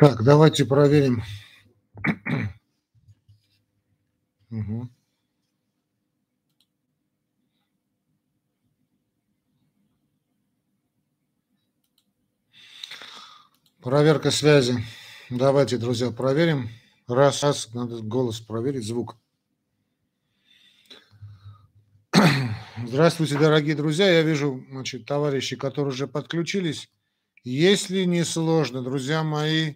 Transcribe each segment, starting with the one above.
Так, давайте проверим. Угу. Проверка связи. Давайте, друзья, проверим. Раз, раз, надо голос проверить, звук. Здравствуйте, дорогие друзья. Я вижу, значит, товарищи, которые уже подключились. Если не сложно, друзья мои,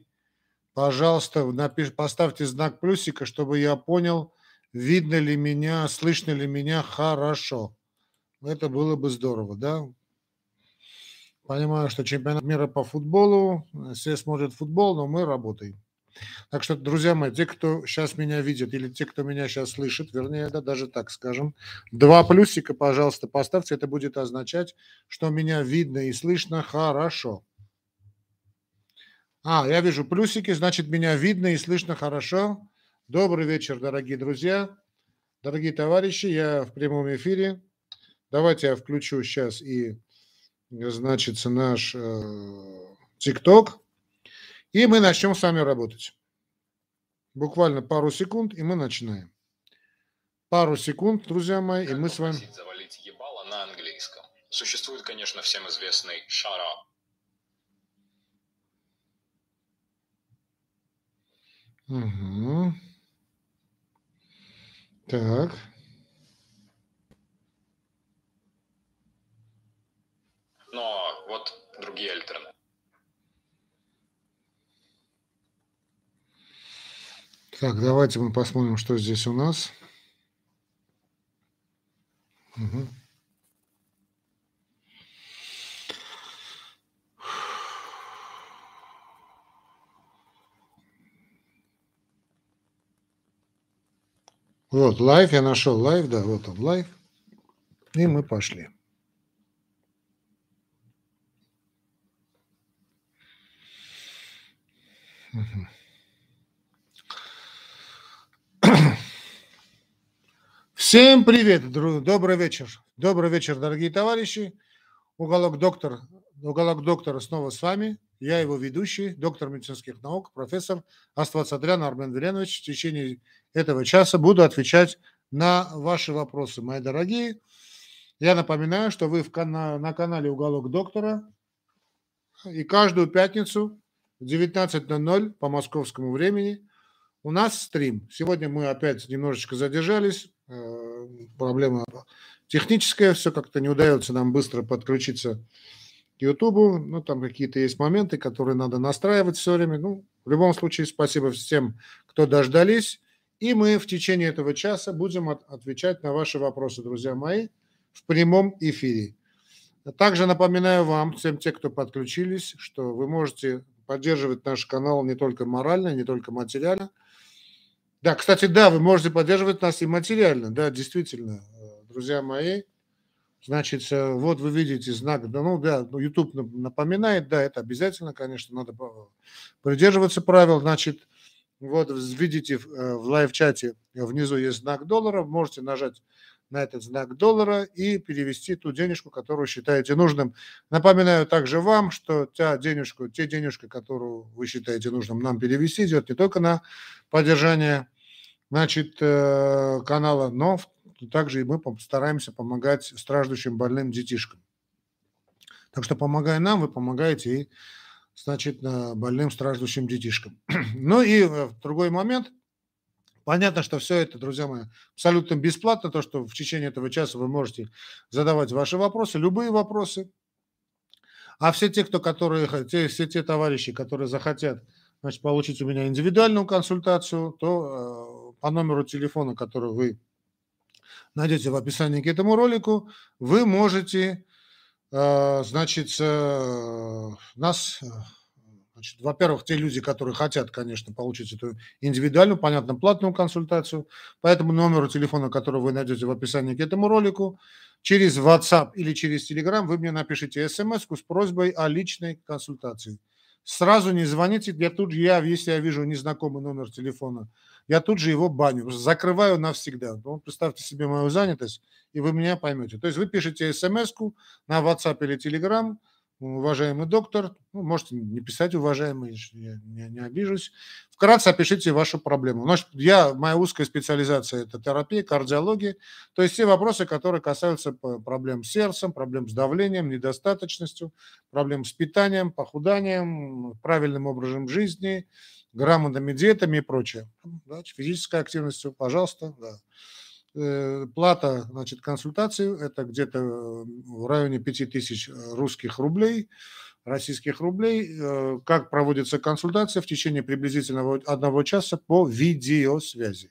пожалуйста, напиш, поставьте знак плюсика, чтобы я понял, видно ли меня, слышно ли меня хорошо. Это было бы здорово, да? Понимаю, что чемпионат мира по футболу, все смотрят футбол, но мы работаем. Так что, друзья мои, те, кто сейчас меня видит, или те, кто меня сейчас слышит, вернее, да, даже так скажем, два плюсика, пожалуйста, поставьте. Это будет означать, что меня видно и слышно хорошо. А, я вижу плюсики, значит, меня видно и слышно хорошо. Добрый вечер, дорогие друзья, дорогие товарищи, я в прямом эфире. Давайте я включу сейчас и, значит, наш э, ТикТок, и мы начнем с вами работать. Буквально пару секунд, и мы начинаем. Пару секунд, друзья мои, как и мы с вами... завалить ебало на английском? Существует, конечно, всем известный shut up. Угу. Так. Но вот другие альтернативы. Так, давайте мы посмотрим, что здесь у нас. Угу. Вот, live, я нашел live, да, вот он live. И мы пошли. Всем привет, добрый вечер. Добрый вечер, дорогие товарищи. Уголок доктор, уголок доктора снова с вами. Я его ведущий, доктор медицинских наук, профессор Аствацадрян Армен Веленович. В течение этого часа буду отвечать на ваши вопросы, мои дорогие. Я напоминаю, что вы в кана- на канале Уголок доктора и каждую пятницу в 19.00 по московскому времени у нас стрим. Сегодня мы опять немножечко задержались Э, проблема техническая, все как-то не удается нам быстро подключиться Ютубу. Ну, там какие-то есть моменты, которые надо настраивать все время. Ну, в любом случае, спасибо всем, кто дождались. И мы в течение этого часа будем от, отвечать на ваши вопросы, друзья мои, в прямом эфире. Также напоминаю вам, всем тем, кто подключились, что вы можете поддерживать наш канал не только морально, не только материально – да, кстати, да, вы можете поддерживать нас и материально, да, действительно, э, друзья мои. Значит, э, вот вы видите знак, да, ну да, ну, YouTube напоминает, да, это обязательно, конечно, надо придерживаться правил. Значит, вот видите в э, лайв-чате внизу есть знак доллара, можете нажать на этот знак доллара и перевести ту денежку, которую считаете нужным. Напоминаю также вам, что та денежку, те денежки, которую вы считаете нужным нам перевести, идет не только на поддержание значит, э, канала, но также и мы стараемся помогать страждущим больным детишкам. Так что помогая нам, вы помогаете и, значит, больным страждущим детишкам. Ну и э, в другой момент, понятно, что все это, друзья мои, абсолютно бесплатно, то, что в течение этого часа вы можете задавать ваши вопросы, любые вопросы. А все те, кто, которые, те, все те товарищи, которые захотят значит, получить у меня индивидуальную консультацию, то э, по номеру телефона, который вы найдете в описании к этому ролику, вы можете, э, значит, э, нас, э, значит, во-первых, те люди, которые хотят, конечно, получить эту индивидуальную, понятно, платную консультацию, по этому номеру телефона, который вы найдете в описании к этому ролику, через WhatsApp или через Telegram вы мне напишите смс с просьбой о личной консультации. Сразу не звоните, я тут я, если я вижу незнакомый номер телефона, я тут же его баню, закрываю навсегда. Ну, представьте себе мою занятость, и вы меня поймете. То есть вы пишете смс на WhatsApp или Telegram, уважаемый доктор, ну, можете не писать, уважаемый, я не, не обижусь. Вкратце опишите вашу проблему. Значит, я, моя узкая специализация – это терапия, кардиология, то есть все вопросы, которые касаются проблем с сердцем, проблем с давлением, недостаточностью, проблем с питанием, похуданием, правильным образом жизни, грамотными диетами и прочее. Да, физической активностью, пожалуйста, да. Э, плата, значит, консультации – это где-то в районе 5000 э, русских рублей, российских рублей. Э, как проводится консультация в течение приблизительно одного часа по видеосвязи.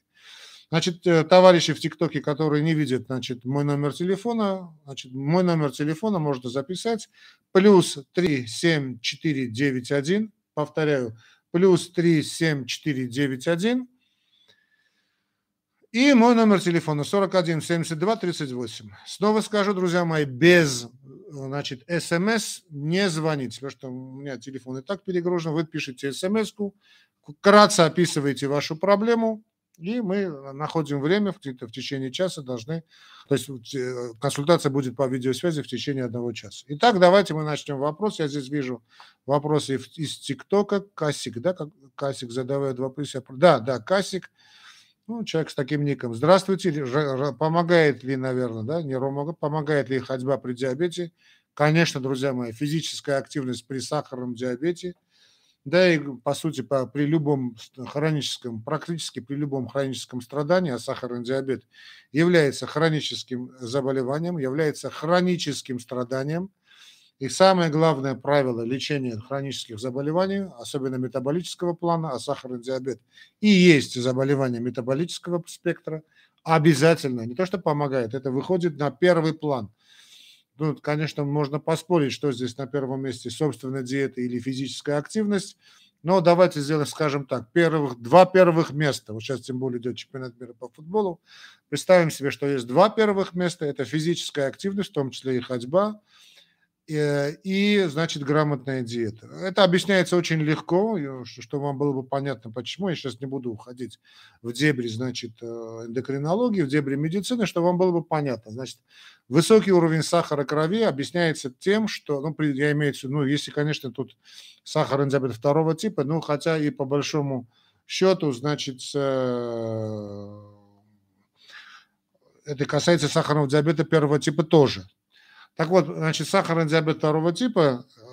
Значит, товарищи в ТикТоке, которые не видят, значит, мой номер телефона, значит, мой номер телефона можно записать. Плюс 37491, повторяю, плюс 37491 и мой номер телефона 41 72 38. Снова скажу, друзья мои, без значит, смс не звоните, потому что у меня телефон и так перегружен. Вы пишете смс-ку, вкратце описываете вашу проблему, и мы находим время, где-то в течение часа должны, то есть э, консультация будет по видеосвязи в течение одного часа. Итак, давайте мы начнем вопрос. Я здесь вижу вопросы из ТикТока. Касик, да, Касик задавает вопрос. Да, да, Касик. Ну, человек с таким ником. Здравствуйте. Помогает ли, наверное, да, не Рома, помогает ли ходьба при диабете? Конечно, друзья мои, физическая активность при сахарном диабете, да и, по сути, по, при любом хроническом, практически при любом хроническом страдании, а сахарный диабет является хроническим заболеванием, является хроническим страданием – и самое главное правило лечения хронических заболеваний, особенно метаболического плана, а сахарный диабет и есть заболевание метаболического спектра, обязательно, не то что помогает, это выходит на первый план. Тут, конечно, можно поспорить, что здесь на первом месте, собственно, диета или физическая активность, но давайте сделаем, скажем так, первых, два первых места. Вот сейчас тем более идет чемпионат мира по футболу. Представим себе, что есть два первых места. Это физическая активность, в том числе и ходьба – и, значит, грамотная диета. Это объясняется очень легко, чтобы вам было бы понятно, почему. Я сейчас не буду уходить в дебри, значит, э, эндокринологии, в дебри медицины, чтобы вам было бы понятно. Значит, высокий уровень сахара крови объясняется тем, что, ну, я имею в виду, ну, если, конечно, тут сахарный диабет второго типа, ну, хотя и по большому счету, значит, э, это касается сахарного диабета первого типа тоже. Так вот, значит, сахарный диабет второго типа э,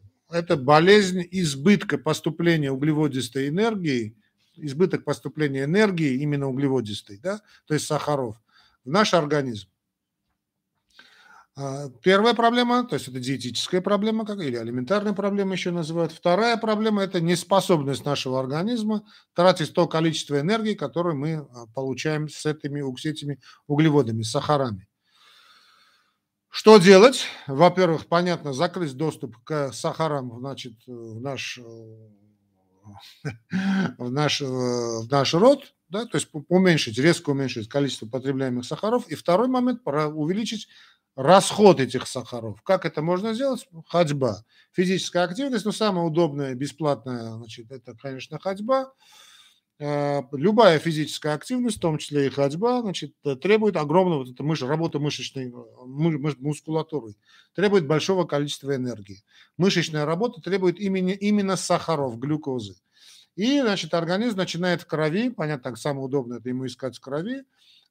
– это болезнь избытка поступления углеводистой энергии, избыток поступления энергии именно углеводистой, да, то есть сахаров, в наш организм. А, первая проблема, то есть это диетическая проблема, как, или алиментарная проблема еще называют. Вторая проблема – это неспособность нашего организма тратить то количество энергии, которое мы а, получаем с этими, с этими углеводами, сахарами. Что делать? Во-первых, понятно, закрыть доступ к сахарам значит, в, наш, э, в, наш, э, в наш рот, да, то есть уменьшить, резко уменьшить количество потребляемых сахаров. И второй момент – увеличить расход этих сахаров. Как это можно сделать? Ходьба. Физическая активность, но самая удобная, бесплатная, значит, это, конечно, ходьба. Э, любая физическая активность, в том числе и ходьба, значит, э, требует огромного, вот это мыш, работа мышечной э, мы, мускулатуры, требует большого количества энергии. Мышечная работа требует именно, именно сахаров, глюкозы. И, значит, организм начинает в крови, понятно, так самое удобное это ему искать в крови,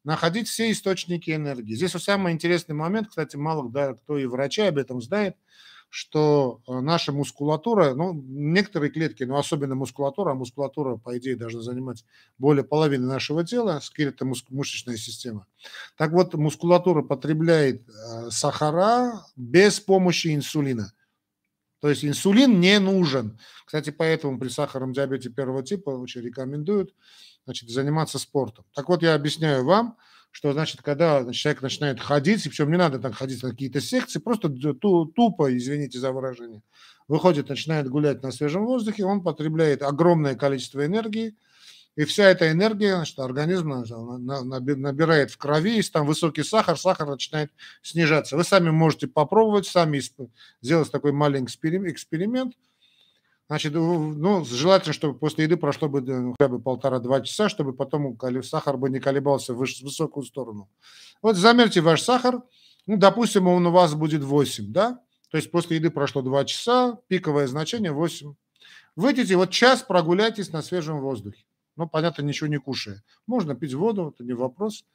находить все источники энергии. Здесь вот самый интересный момент, кстати, мало кто и врачи об этом знает – что э, наша мускулатура, ну, некоторые клетки, но особенно мускулатура, а мускулатура, по идее, должна занимать более половины нашего тела, скелета мышечная система. Так вот, мускулатура потребляет э, сахара без помощи инсулина. То есть инсулин не нужен. Кстати, поэтому при сахарном диабете первого типа очень рекомендуют значит, заниматься спортом. Так вот, я объясняю вам, что значит, когда человек начинает ходить, и причем не надо так ходить на какие-то секции, просто тупо, извините за выражение, выходит, начинает гулять на свежем воздухе, он потребляет огромное количество энергии, и вся эта энергия, значит, организм набирает в крови, если там высокий сахар, сахар начинает снижаться. Вы сами можете попробовать, сами сделать такой маленький эксперимент – Значит, ну, желательно, чтобы после еды прошло бы ну, хотя бы полтора-два часа, чтобы потом сахар бы не колебался в высокую сторону. Вот замерьте ваш сахар, ну, допустим, он у вас будет 8, да? То есть после еды прошло 2 часа, пиковое значение 8. Выйдите, вот час прогуляйтесь на свежем воздухе. Ну, понятно, ничего не кушая. Можно пить воду, это не вопрос.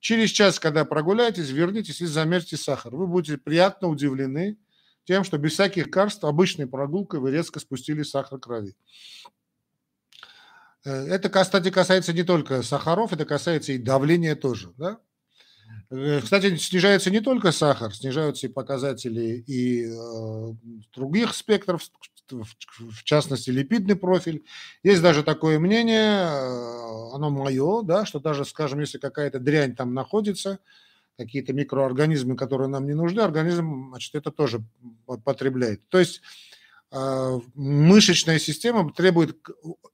Через час, когда прогуляетесь, вернитесь и замерьте сахар. Вы будете приятно удивлены тем, что без всяких лекарств, обычной прогулкой вы резко спустили сахар крови. Э, это, кстати, касается не только сахаров, это касается и давления тоже. Да? Э, кстати, снижается не только сахар, снижаются и показатели и э, других спектров, в частности, липидный профиль. Есть даже такое мнение, оно мое, да, что даже, скажем, если какая-то дрянь там находится, какие-то микроорганизмы, которые нам не нужны, организм, значит, это тоже потребляет. То есть а, мышечная система требует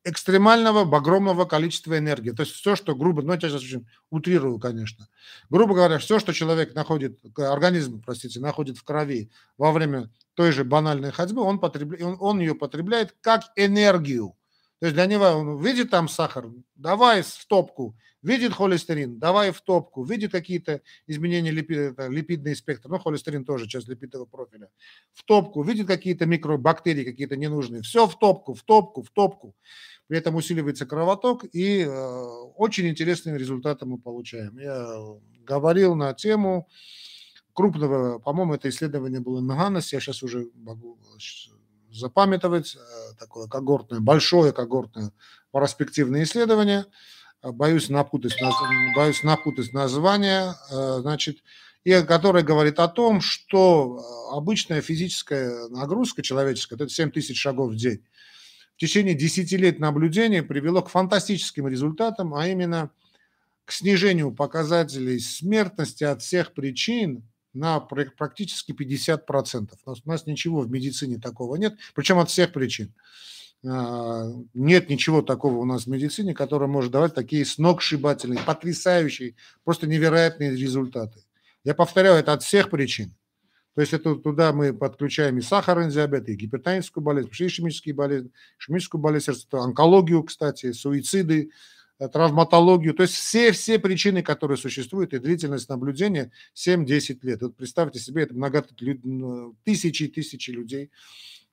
экстремального, огромного количества энергии. То есть все, что грубо, ну, я сейчас очень утрирую, конечно. Грубо говоря, все, что человек находит, организм, простите, находит в крови во время той же банальной ходьбы, он, потребляет, он, он ее потребляет как энергию. То есть для него, он видит там сахар, давай в топку, Видит холестерин, давай в топку. Видит какие-то изменения липид, липидный спектр, ну, холестерин тоже часть липидного профиля. В топку. Видит какие-то микробактерии, какие-то ненужные. Все в топку, в топку, в топку. При этом усиливается кровоток, и э, очень интересные результаты мы получаем. Я говорил на тему крупного, по-моему, это исследование было Меганес, я сейчас уже могу запамятовать, э, такое когортное, большое когортное перспективное исследование – боюсь напутать, боюсь напутать название, э, значит, и которое говорит о том, что э, обычная физическая нагрузка человеческая, это 7 тысяч шагов в день, в течение 10 лет наблюдения привело к фантастическим результатам, а именно к снижению показателей смертности от всех причин на практически 50%. У нас, у нас ничего в медицине такого нет, причем от всех причин. А, нет ничего такого у нас в медицине, которое может давать такие сногсшибательные, потрясающие, просто невероятные результаты. Я повторяю, это от всех причин. То есть это туда мы подключаем и сахарный диабет, и гипертоническую болезнь, ишемические болезни, ишемическую болезнь онкологию, кстати, суициды, травматологию. То есть все-все причины, которые существуют, и длительность наблюдения 7-10 лет. Вот представьте себе, это много тысячи и тысячи людей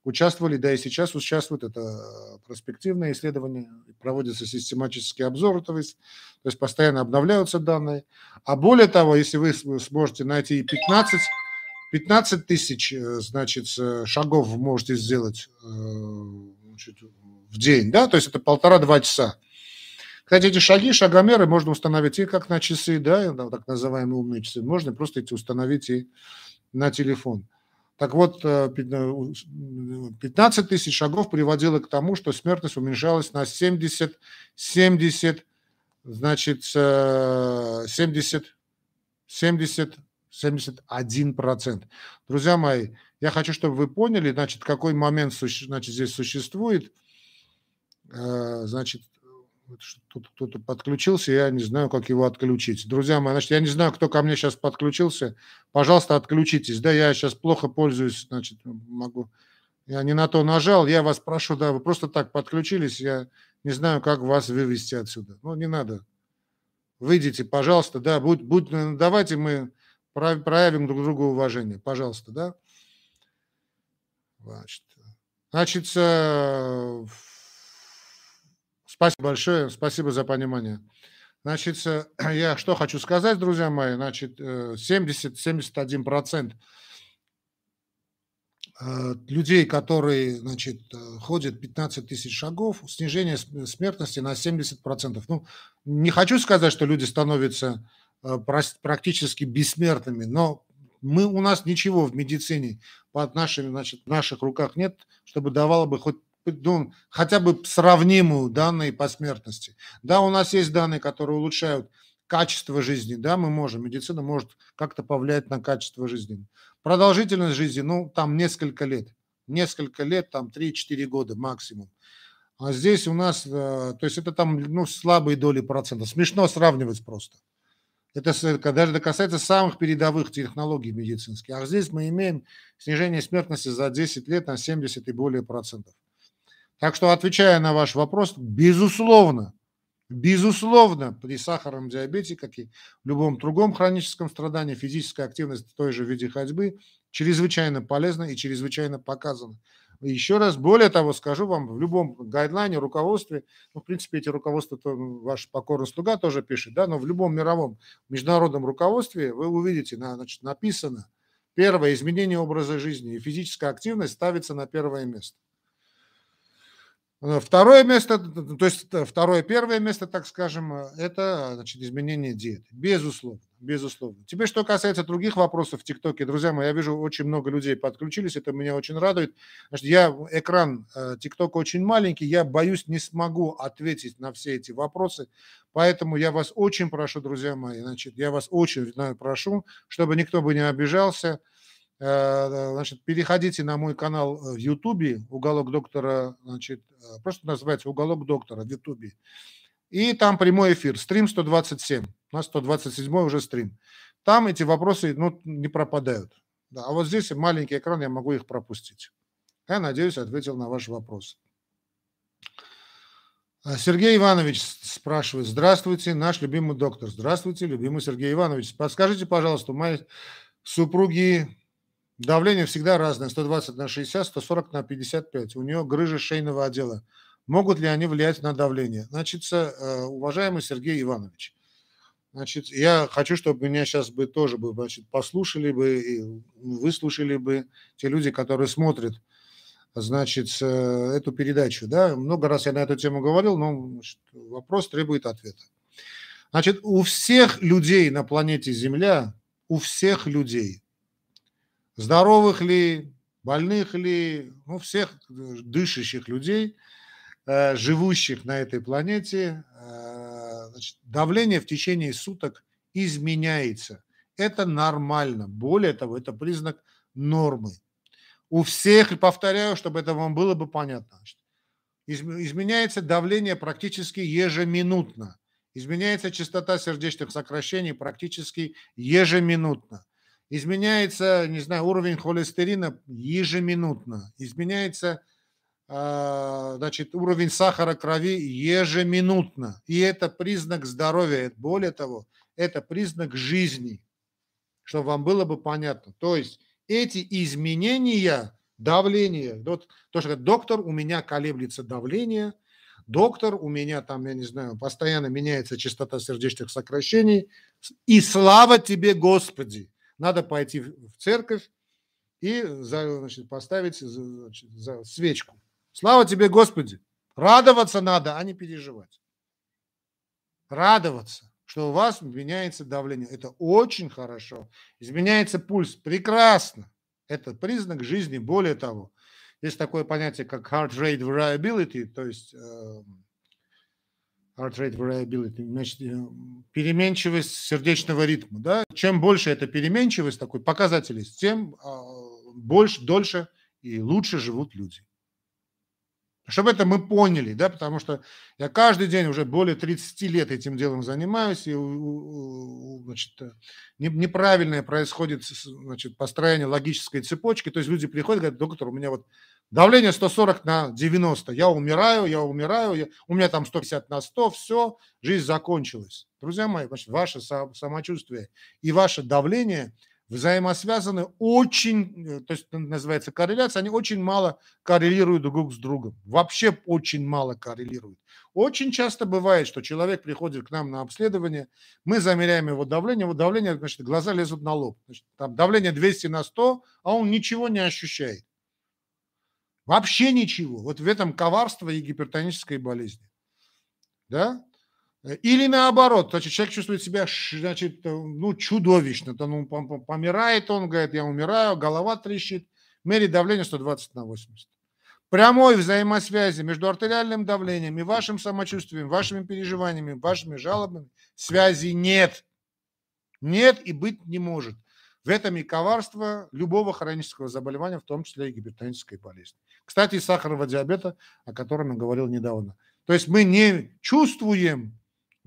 участвовали, да и сейчас участвуют. Это перспективное исследование, проводятся систематические обзоры, то есть, то есть постоянно обновляются данные. А более того, если вы сможете найти 15, 15 тысяч э, значит, э, шагов можете сделать э, значит, в день, да, то есть это полтора-два часа. Кстати, эти шаги, шагомеры можно установить и как на часы, да, так называемые умные часы, можно просто эти установить и на телефон. Так вот, 15 э, тысяч шагов приводило к тому, что смертность уменьшалась на 70, 70, значит, 70, 70, 71 процент. Друзья мои, я хочу, чтобы вы поняли, значит, какой момент значит, здесь существует. Э, значит, кто-то подключился, я не знаю, как его отключить. Друзья мои, значит, я не знаю, кто ко мне сейчас подключился. Пожалуйста, отключитесь. Да, я сейчас плохо пользуюсь, значит, могу... Я не на то нажал, я вас прошу, да, вы просто так подключились, я не знаю, как вас вывести отсюда. Ну, не надо. Выйдите, пожалуйста, да, будь, будь, давайте мы проявим друг другу уважение, пожалуйста, да. Значит, значит э, Спасибо большое, спасибо за понимание. Значит, э, я что хочу сказать, друзья мои, значит, 70-71% э, э, людей, которые, значит, ходят 15 тысяч шагов, снижение смертности на 70%. Ну, не хочу сказать, что люди становятся практически бессмертными, но мы, у нас ничего в медицине под нашими, значит, в наших руках нет, чтобы давало бы хоть ну, хотя бы сравнимую данные по смертности. Да, у нас есть данные, которые улучшают качество жизни, да, мы можем, медицина может как-то повлиять на качество жизни. Продолжительность жизни, ну, там несколько лет, несколько лет, там 3-4 года максимум. А здесь у нас, э, то есть это там, ну, слабые доли процента. Смешно сравнивать просто. Это даже касается самых передовых технологий медицинских. А здесь мы имеем снижение смертности за 10 лет на 70 и более процентов. Так что, отвечая на ваш вопрос, безусловно, безусловно, при сахарном диабете, как и в любом другом хроническом страдании, физическая активность в той же виде ходьбы чрезвычайно полезно и чрезвычайно показано. Еще раз, более того, скажу вам, в любом гайдлайне, руководстве, ну, в принципе, эти руководства то ваш покорный слуга тоже пишет, да, но в любом мировом международном руководстве вы увидите, значит, написано, первое, изменение образа жизни и физическая активность ставится на первое место. Э, второе место, то есть э, второе, первое место, так скажем, э, это значит, изменение диеты. Безусловно, безусловно. Теперь, что касается других вопросов в ТикТоке, друзья мои, я вижу, очень много людей подключились, это меня очень радует. Значит, я, экран ТикТока очень маленький, я боюсь, не смогу ответить на все эти вопросы, поэтому я вас очень прошу, друзья мои, значит, я вас очень прошу, чтобы никто бы не обижался, значит, переходите на мой канал в Ютубе, уголок доктора, значит, э, просто называется уголок доктора в Ютубе. И там прямой эфир, стрим 127, у нас 127 уже стрим. Там эти вопросы ну, не пропадают. Да, а вот здесь маленький экран, я могу их пропустить. Я надеюсь, ответил на ваш вопрос. Сергей Иванович спрашивает. Здравствуйте, наш любимый доктор. Здравствуйте, любимый Сергей Иванович. Подскажите, пожалуйста, у моей супруги Давление всегда разное, 120 на 60, 140 на 55. У нее грыжа шейного отдела. Могут ли они влиять на давление? Значит, э, уважаемый Сергей Иванович, значит, я хочу, чтобы меня сейчас бы тоже бы, значит, послушали бы и выслушали бы те люди, которые смотрят, значит, э, эту передачу. Да? Много раз я на эту тему говорил, но значит, вопрос требует ответа. Значит, у всех людей на планете Земля, у всех людей – здоровых ли, больных ли, ну, всех дышащих людей, э, живущих на этой планете, э, значит, давление в течение суток изменяется. Это нормально. Более того, это признак нормы. У всех, повторяю, чтобы это вам было бы понятно, изменяется давление практически ежеминутно. Изменяется частота сердечных сокращений практически ежеминутно. Изменяется, не знаю, уровень холестерина ежеминутно. Изменяется, а, значит, уровень сахара крови ежеминутно. И это признак здоровья. Более того, это признак жизни, чтобы вам было бы понятно. То есть эти изменения давления, вот то, что доктор, у меня колеблется давление, доктор, у меня там, я не знаю, постоянно меняется частота сердечных сокращений, и слава тебе, Господи! Надо пойти в церковь и значит, поставить значит, за свечку. Слава тебе, Господи! Радоваться надо, а не переживать. Радоваться, что у вас меняется давление. Это очень хорошо. Изменяется пульс. Прекрасно. Это признак жизни. Более того, есть такое понятие, как heart rate variability, то есть э, heart rate variability, значит, э, переменчивость сердечного ритма. Да? Чем больше эта переменчивость, такой показатель тем а, больше, дольше и лучше живут люди. Чтобы это мы поняли, да, потому что я каждый день уже более 30 лет этим делом занимаюсь, и значит, э, неправильное происходит значит, построение логической цепочки, то есть люди приходят и говорят, доктор, у меня вот давление 140 на 90, я умираю, я умираю, я, у меня там 150 на 100, все, жизнь закончилась. Друзья мои, значит, ваше самочувствие и ваше давление – взаимосвязаны очень, э, то есть называется корреляция, они очень мало коррелируют друг с другом. Вообще очень мало коррелируют. Очень часто бывает, что человек приходит к нам на обследование, мы замеряем его давление, его давление, значит, глаза лезут на лоб. Значит, там давление 200 на 100, а он ничего не ощущает. Вообще ничего. Вот в этом коварство и гипертонической болезни. Да? Или наоборот, значит, человек чувствует себя, значит, э, ну, чудовищно. То, ну, помирает он, говорит, я умираю, голова трещит, мерит давление 120 на 80. Прямой взаимосвязи между артериальным давлением и вашим самочувствием, вашими переживаниями, вашими жалобами связи нет. Нет и быть не может. В этом и коварство любого хронического заболевания, в том числе и гипертонической болезни. Кстати, сахарного диабета, о котором я говорил недавно. То есть мы не чувствуем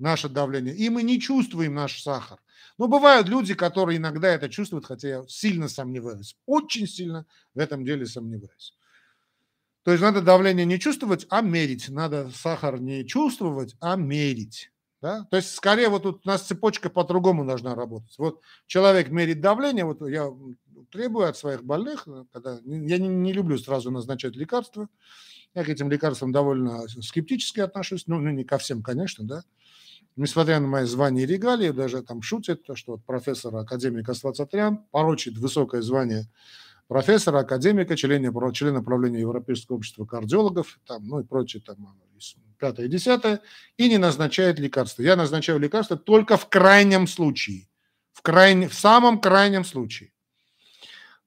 наше давление, и мы не чувствуем наш сахар. Но бывают люди, которые иногда это чувствуют, хотя я сильно сомневаюсь, очень сильно в этом деле сомневаюсь. То есть надо давление не чувствовать, а мерить. Надо сахар не чувствовать, а мерить. Да? То есть скорее вот тут у нас цепочка по-другому должна работать. Вот человек мерит давление, вот я требую от своих больных, когда я не, не люблю сразу назначать лекарства, я к этим лекарствам довольно скептически отношусь, ну, ну не ко всем, конечно, да, несмотря на мои звания и регалии, даже там шутят, что профессор, академик Асвацатрян порочит высокое звание профессора, академика, члена, члена правления Европейского общества кардиологов, там, ну и прочее, там, пятое и десятое, и не назначает лекарства. Я назначаю лекарства только в крайнем случае. В, крайне, в самом крайнем случае.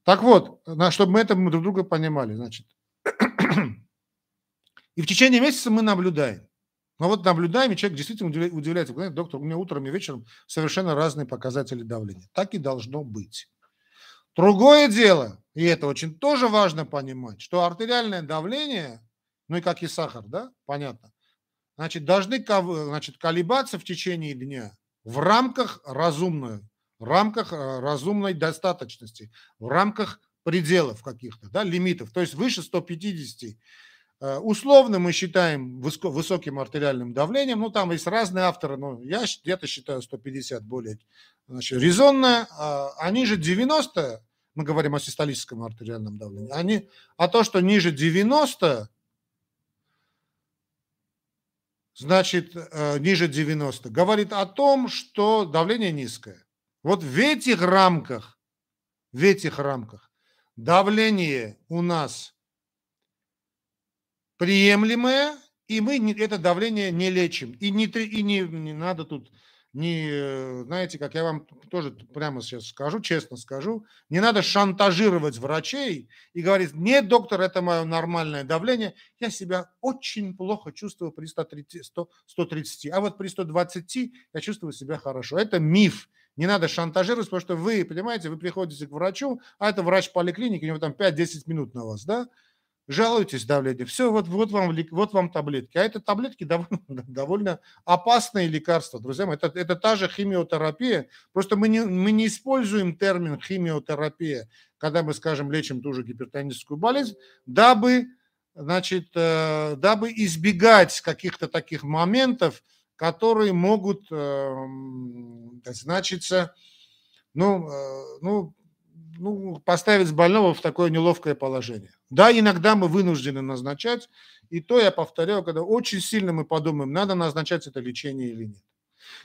Так вот, чтобы мы это мы друг друга понимали, значит. И в течение месяца мы наблюдаем. Но вот наблюдаем, и человек действительно удивляется. Говорит, доктор, у меня утром и вечером совершенно разные показатели давления. Так и должно быть. Другое дело, и это очень тоже важно понимать, что артериальное давление, ну и как и сахар, да, понятно, значит, должны значит, колебаться в течение дня в рамках разумной, в рамках э, разумной достаточности, в рамках пределов каких-то, да, лимитов. То есть выше 150 э, Условно мы считаем высоким артериальным давлением, ну там есть разные авторы, но я где-то считаю 150 более значит, резонно, а, а ниже 90, мы говорим о систолическом артериальном давлении, они, а то, что ниже 90, значит, э, ниже 90, говорит о том, что давление низкое. Вот в этих рамках, в этих рамках давление у нас приемлемое, и мы это давление не лечим. И не, и не, не надо тут не, знаете, как я вам тоже прямо сейчас скажу, честно скажу, не надо шантажировать врачей и говорить, нет, доктор, это мое нормальное давление, я себя очень плохо чувствую при 130, 100, 130, а вот при 120 я чувствую себя хорошо. Это миф. Не надо шантажировать, потому что вы, понимаете, вы приходите к врачу, а это врач поликлиники, у него там 5-10 минут на вас, да, жалуетесь давление, все, вот, вот, вам, вот вам таблетки. А это таблетки довольно, довольно опасные лекарства, друзья мои. Это, это та же химиотерапия, просто мы не, мы не используем термин химиотерапия, когда мы, скажем, лечим ту же гипертоническую болезнь, дабы, значит, э, дабы избегать каких-то таких моментов, которые могут, э, значится, ну, э, ну, ну, поставить больного в такое неловкое положение. Да, иногда мы вынуждены назначать, и то я повторяю, когда очень сильно мы подумаем, надо назначать это лечение или нет.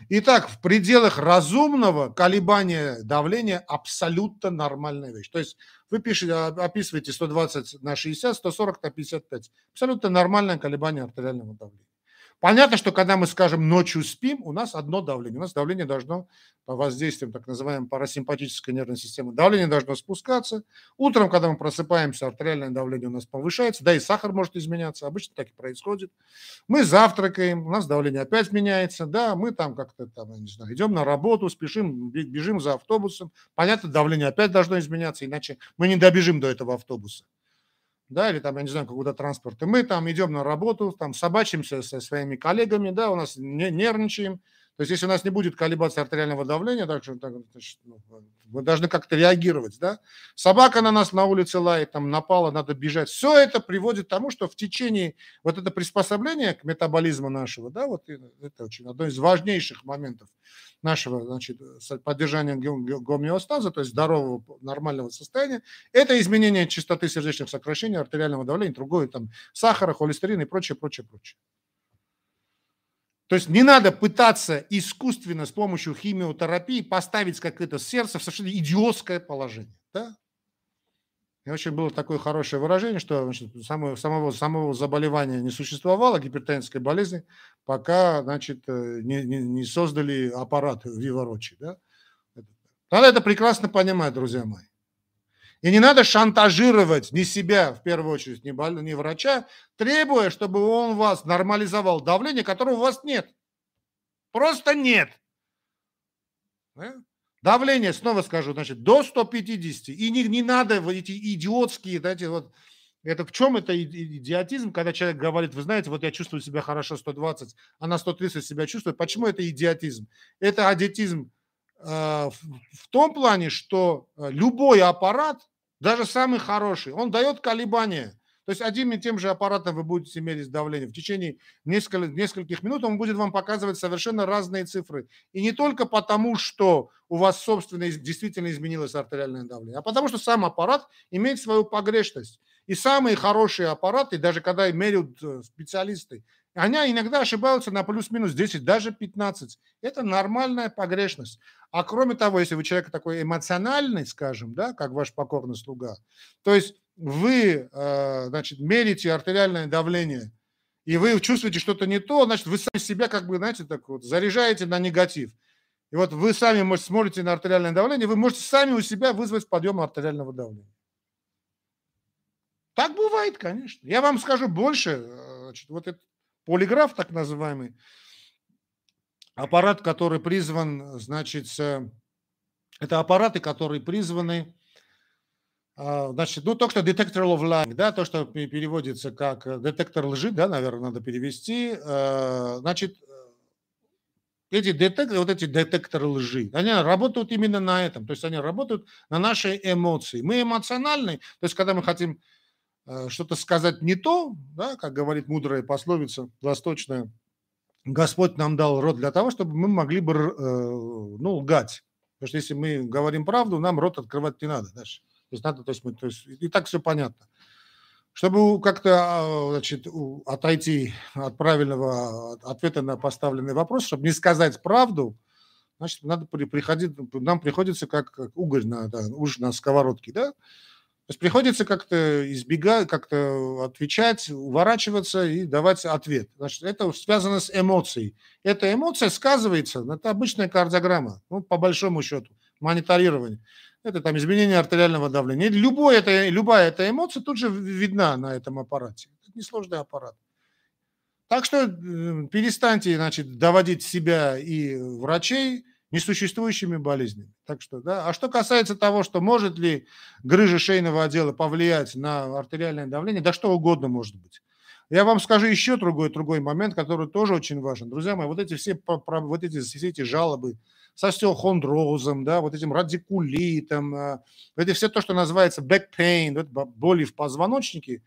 Итак, в пределах разумного колебания давления абсолютно нормальная вещь. То есть вы пишете, а, описываете 120 на 60, 140 на 55. Абсолютно нормальное колебание артериального давления. Понятно, что когда мы, скажем, ночью спим, у нас одно давление. У нас давление должно по воздействиям так называемой парасимпатической нервной системы, давление должно спускаться. Утром, когда мы просыпаемся, артериальное давление у нас повышается, да и сахар может изменяться, обычно так и происходит. Мы завтракаем, у нас давление опять меняется, да, мы там как-то там, не знаю, идем на работу, спешим, бежим за автобусом. Понятно, давление опять должно изменяться, иначе мы не добежим до этого автобуса да, или там, я не знаю, какого-то транспорта. Мы там идем на работу, там собачимся со своими коллегами, да, у нас не, нервничаем. То есть, если у нас не будет колебаться артериального давления, так, так, значит, ну, мы должны как-то реагировать, да. Собака на нас на улице лает, там напала, надо бежать. Все это приводит к тому, что в течение вот это приспособление к метаболизму нашего, да, вот это очень одно из важнейших моментов нашего значит, поддержания гомеостаза, то есть здорового нормального состояния, это изменение частоты сердечных сокращений, артериального давления, другое там сахара, холестерина и прочее, прочее, прочее. То есть не надо пытаться искусственно с помощью химиотерапии поставить какое-то сердце в совершенно идиотское положение. Да? И очень было такое хорошее выражение, что значит, самого, самого, самого заболевания не существовало, гипертонической болезни, пока значит, э, не, не, не создали аппарат Виворочи. Да? Надо это прекрасно понимать, друзья мои. И не надо шантажировать ни себя, в первую очередь, ни, боль, ни врача, требуя, чтобы он вас нормализовал давление, которого у вас нет. Просто нет. Да? Давление, снова скажу, значит, до 150. И не, не надо вот эти идиотские, знаете, вот это в чем это идиотизм, когда человек говорит, вы знаете, вот я чувствую себя хорошо 120, а на 130 себя чувствую. Почему это идиотизм? Это идиотизм э, в, в том плане, что э, любой аппарат, даже самый хороший, он дает колебания. То То есть одним и тем же аппаратом вы будете мерить давление. В течение нескольких, нескольких минут он будет вам показывать совершенно разные цифры. И не только потому, что у вас, собственно, действительно изменилось артериальное давление, а потому что сам аппарат имеет свою погрешность. И самые хорошие аппараты, даже когда меряют э, специалисты, они иногда ошибаются на плюс-минус 10, даже 15. Это нормальная погрешность. А кроме того, если вы человек такой эмоциональный, скажем, да, как ваш покорный слуга, то есть вы, э, значит, мерите артериальное давление, и вы чувствуете что-то не то, значит, вы сами себя, как бы, знаете, так вот, заряжаете на негатив. И вот вы сами смотрите на артериальное давление, вы можете сами у себя вызвать подъем артериального давления. Так бывает, конечно. Я вам скажу больше. Э, значит, вот этот полиграф, так называемый, аппарат, который призван, значит, это аппараты, которые призваны а, значит, ну, то, что детектор of lying, да, то, что переводится как э, детектор лжи, да, наверное, надо перевести. Э, значит, э, эти детекторы, вот эти детекторы лжи, они работают именно на этом, то есть они работают на наши эмоции. Мы эмоциональны, то есть когда мы хотим что-то сказать не то, да, как говорит мудрая пословица восточная, Господь нам дал рот для того, чтобы мы могли бы, ну, лгать. Потому что если мы говорим правду, нам рот открывать не надо. Дальше. То есть надо, то есть мы, то есть и так все понятно. Чтобы как-то а, значит, отойти от правильного ответа на поставленный вопрос, чтобы не сказать правду, значит, надо приходить, нам приходится как, как уголь на, да, уж на сковородке, да? То есть приходится как-то избегать, как-то отвечать, уворачиваться и давать ответ. Значит, это связано с эмоцией. Эта эмоция сказывается, это обычная кардиограмма, ну, по большому счету, мониторирование это там изменение артериального давления. Любое это, любая эта эмоция тут же видна на этом аппарате. Это несложный аппарат. Так что э, перестаньте, значит, доводить себя и врачей несуществующими болезнями. Так что, да. А что касается того, что может ли грыжа шейного отдела повлиять на артериальное давление, да что угодно может быть. Я вам скажу еще другой, другой момент, который тоже очень важен. Друзья мои, вот эти все, вот эти, все эти жалобы, с остеохондрозом, да, вот этим радикулитом, а, это все то, что называется back pain, боли в позвоночнике.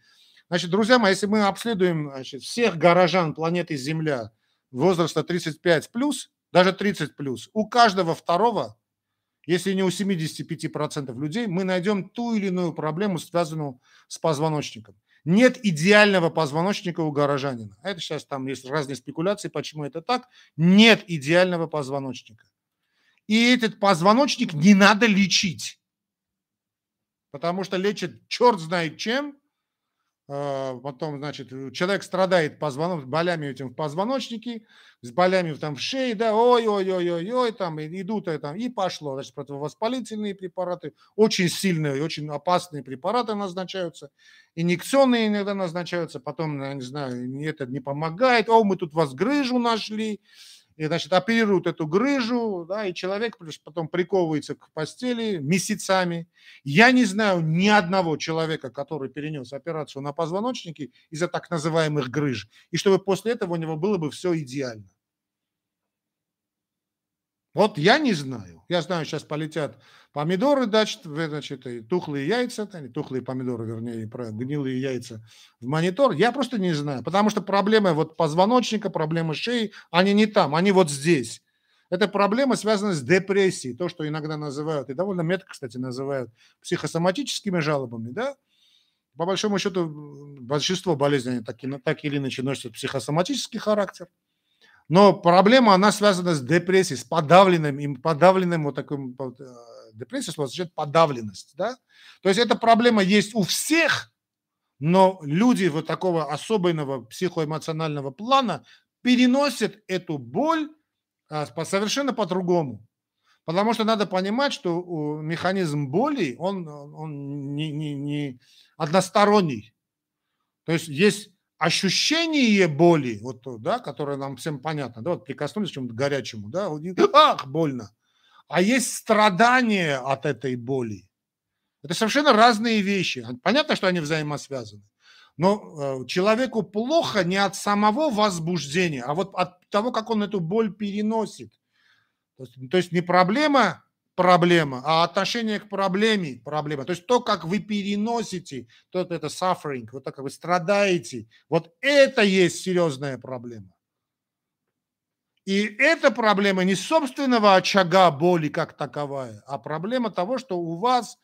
Значит, друзья мои, если мы обследуем значит, всех горожан планеты Земля возраста 35 плюс, даже 30 плюс, у каждого второго, если не у 75% людей, мы найдем ту или иную проблему, связанную с позвоночником. Нет идеального позвоночника у горожанина. Это сейчас там есть разные спекуляции, почему это так. Нет идеального позвоночника. И этот позвоночник не надо лечить. Потому что лечат черт знает чем. А, потом, значит, человек страдает позвонок, болями этим в позвоночнике, с болями там в шее, да, ой-ой-ой-ой-ой, там идут, и, там, и пошло. Значит, противовоспалительные препараты, очень сильные, очень опасные препараты назначаются, инъекционные иногда назначаются, потом, я не знаю, это не помогает, о, мы тут вас грыжу нашли, и, значит, оперируют эту грыжу, да, и человек потом приковывается к постели месяцами. Я не знаю ни одного человека, который перенес операцию на позвоночнике из-за так называемых грыж, и чтобы после этого у него было бы все идеально. Вот я не знаю. Я знаю, сейчас полетят помидоры, значит, значит и тухлые яйца, не тухлые помидоры, вернее, про гнилые яйца в монитор. Я просто не знаю, потому что проблемы вот позвоночника, проблемы шеи, они не там, они вот здесь. Эта проблема связана с депрессией, то, что иногда называют, и довольно метко, кстати, называют психосоматическими жалобами, да, по большому счету, большинство болезней так, так или иначе носят психосоматический характер – но проблема, она связана с депрессией, с подавленным, им подавленным вот таким, э, депрессия означает подавленность, да? То есть эта проблема есть у всех, но люди вот такого особенного психоэмоционального плана переносят эту боль а, совершенно по-другому. Потому что надо понимать, что механизм боли, он, он не, не, не односторонний. То есть есть ощущение боли, вот, да, которое нам всем понятно, да, вот прикоснулись к чему-то горячему, да, ах, больно. А есть страдание от этой боли. Это совершенно разные вещи. Понятно, что они взаимосвязаны. Но э, человеку плохо не от самого возбуждения, а вот от того, как он эту боль переносит. То есть, то есть не проблема проблема, а отношение к проблеме проблема. То есть то, как вы переносите, то это suffering, вот так как вы страдаете, вот это есть серьезная проблема. И эта проблема не собственного очага боли как таковая, а проблема того, что у вас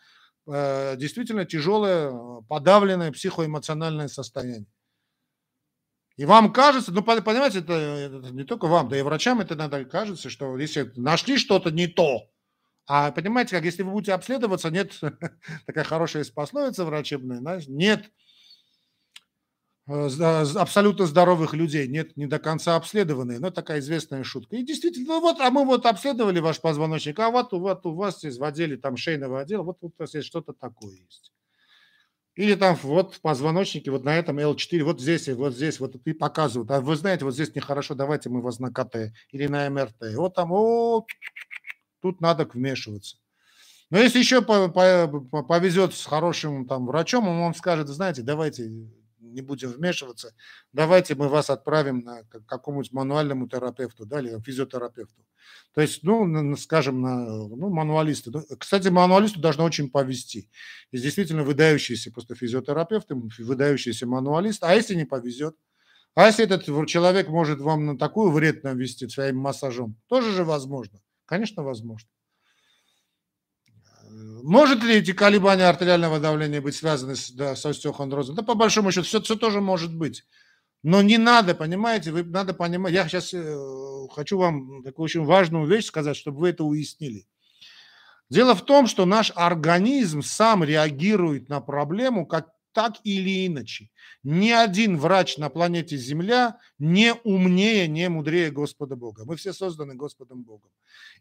э, действительно тяжелое, подавленное психоэмоциональное состояние. И вам кажется, ну, понимаете, это, это не только вам, да и врачам это иногда кажется, что если нашли что-то не то, а понимаете, как если вы будете обследоваться, нет, такая хорошая пословица врачебная, знаешь, нет Э, абсолютно здоровых людей, нет не до конца обследованные, но такая известная шутка. И действительно, ну вот, а мы вот обследовали ваш позвоночник, а вот, вот у вас здесь в там шейного отдела, вот, вот у вас есть что-то такое есть. Или там вот в позвоночнике, вот на этом L4, вот здесь, вот здесь, вот и показывают. А вы знаете, вот здесь нехорошо, давайте мы вас на КТ или на МРТ. Вот там, о, тут надо вмешиваться. Но если еще повезет с хорошим там врачом, он вам скажет, знаете, давайте не будем вмешиваться, давайте мы вас отправим на какому-нибудь мануальному терапевту, да, или физиотерапевту. То есть, ну, скажем, на ну, мануалисты. Ну, кстати, мануалисту должно очень повезти. Есть действительно выдающийся просто физиотерапевт, выдающийся мануалист. А если не повезет? А если этот человек может вам на такую вред навести своим массажом? Тоже же возможно. Конечно, возможно. Может ли эти колебания артериального давления быть связаны с, да, с остеохондрозом? Да, по большому счету, все, все тоже может быть. Но не надо, понимаете, вы надо понимать. Я сейчас э, хочу вам такую очень важную вещь сказать, чтобы вы это уяснили. Дело в том, что наш организм сам реагирует на проблему как так или иначе. Ни один врач на планете Земля не умнее, не мудрее Господа Бога. Мы все созданы Господом Богом.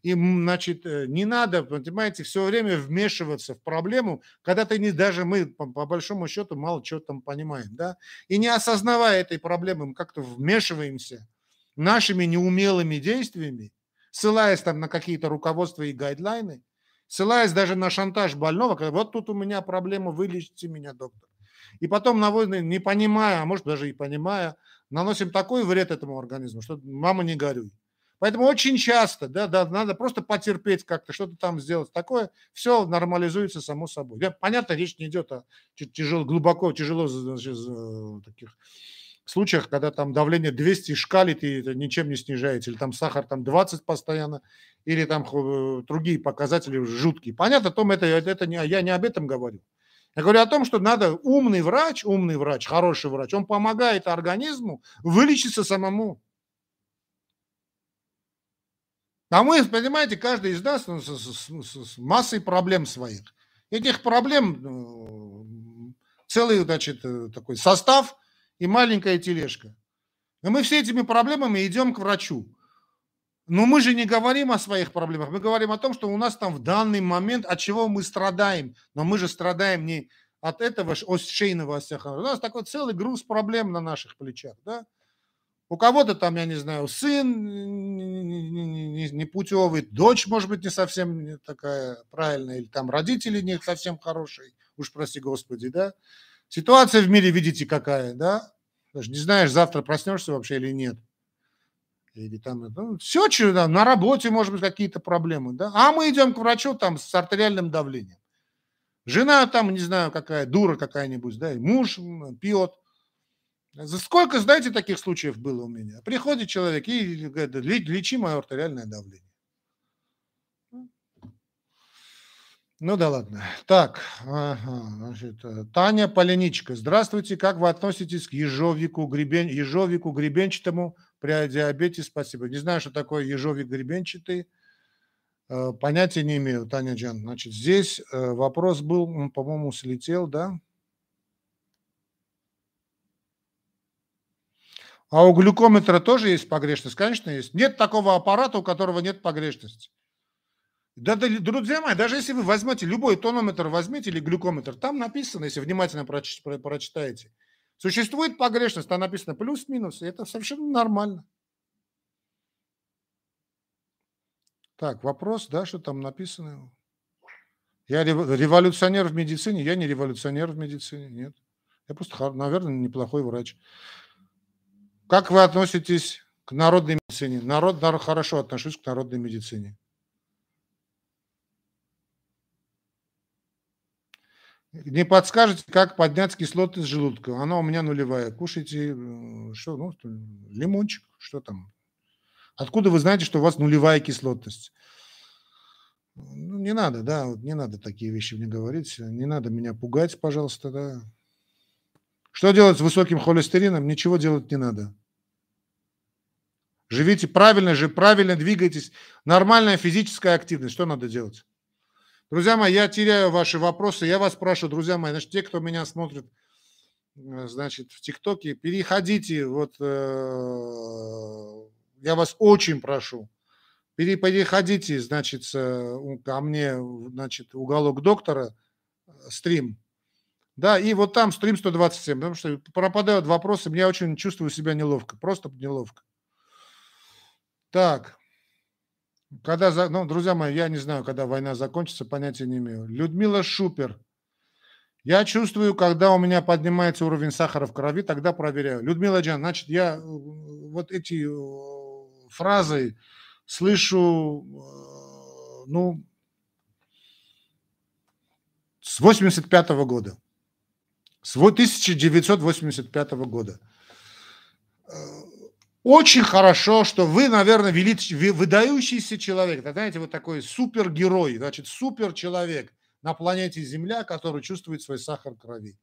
И, значит, э, не надо, понимаете, все время вмешиваться в проблему, когда ты не, даже мы, по, по большому счету, мало чего там понимаем, да, и не осознавая этой проблемы, мы как-то вмешиваемся нашими неумелыми действиями, ссылаясь там на какие-то руководства и гайдлайны, ссылаясь даже на шантаж больного, когда вот тут у меня проблема, вылечите меня, доктор. И потом, не понимая, а может даже и понимая, наносим такой вред этому организму, что мама не горюй. Поэтому очень часто, да, да, надо просто потерпеть как-то, что-то там сделать такое, все нормализуется само собой. Да, понятно, речь не идет о тяжело, глубоко, тяжело значит, таких случаях, когда там давление 200 шкалит и это ничем не снижается, или там сахар там 20 постоянно, или там другие показатели жуткие. Понятно, том это, это не, я не об этом говорю. Я говорю о том, что надо умный врач, умный врач, хороший врач, он помогает организму вылечиться самому. А мы, понимаете, каждый из нас ну, с, с, с массой проблем своих. Этих проблем ну, целый, значит, э, такой состав и маленькая тележка. И мы все этими проблемами идем к врачу. Но мы же не говорим о своих проблемах, мы говорим о том, что у нас там в данный момент, от чего мы страдаем. Но мы же страдаем не от этого шейного остеохондроза. У нас такой целый груз проблем на наших плечах. Да? У кого-то там, я не знаю, сын не путевый, дочь, может быть, не совсем такая правильная, или там родители не совсем хорошие, уж прости господи, да. Ситуация в мире, видите, какая, да. Даже не знаешь, завтра проснешься вообще или нет. Или там, ну, все, что, да, на работе, может быть, какие-то проблемы, да. А мы идем к врачу там с артериальным давлением. Жена там, не знаю, какая, дура какая-нибудь, да, и муж пьет – за сколько, знаете, таких случаев было у меня? Приходит человек и говорит, лечи мое артериальное давление. Ну да ладно. Так, ага, значит, Таня Поленичка. Здравствуйте, как вы относитесь к ежовику, гребен, ежовику гребенчатому при диабете? Спасибо. Не знаю, что такое ежовик гребенчатый. Э, понятия не имею, Таня Джан. Значит, здесь э, вопрос был, по-моему, слетел, да? А у глюкометра тоже есть погрешность? Конечно, есть. Нет такого аппарата, у которого нет погрешности. Да, да, друзья мои, даже если вы возьмете любой тонометр, возьмите или глюкометр, там написано, если внимательно проч, про, прочитаете, существует погрешность, там написано плюс-минус, и это совершенно нормально. Так, вопрос, да, что там написано? Я революционер в медицине? Я не революционер в медицине, нет. Я просто, наверное, неплохой врач. Как вы относитесь к народной медицине? Народ, хорошо отношусь к народной медицине. Не подскажете, как поднять кислотность желудка? Она у меня нулевая. Кушайте, э, что, ну, лимончик, что там. Откуда вы знаете, что у вас нулевая кислотность? Ну, не надо, да, вот не надо такие вещи мне говорить. Не надо меня пугать, пожалуйста, да. Что делать с высоким холестерином? Ничего делать не надо. Живите правильно, же правильно двигайтесь. Нормальная физическая активность. Что надо делать? Друзья мои, я теряю ваши вопросы. Я вас спрашиваю, друзья мои, значит, те, кто меня смотрит, э, значит, в ТикТоке, переходите, вот, э, я вас очень прошу, переходите, значит, ко мне, значит, уголок доктора, э, стрим, да, и вот там стрим 127, потому что пропадают вопросы, мне очень чувствую себя неловко, просто неловко. Так, когда, ну, друзья мои, я не знаю, когда война закончится, понятия не имею. Людмила Шупер. Я чувствую, когда у меня поднимается уровень сахара в крови, тогда проверяю. Людмила Джан, значит, я э, вот эти э, фразы слышу, э, ну, с 85 -го года. С 1985 года очень хорошо, что вы, наверное, велич... выдающийся человек. Это, знаете, вот такой супергерой, значит, суперчеловек на планете Земля, который чувствует свой сахар крови.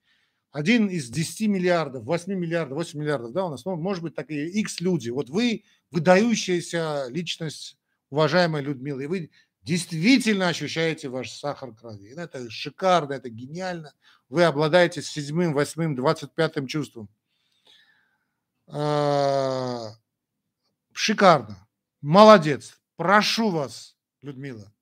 Один из 10 миллиардов, 8 миллиардов, 8 миллиардов, да, у нас, ну, может быть, такие X люди. Вот вы выдающаяся личность, уважаемая Людмила, и вы действительно ощущаете ваш сахар крови. Это шикарно, это гениально. Вы обладаете седьмым, восьмым, двадцать пятым чувством. А, шикарно. Молодец. Прошу вас, Людмила,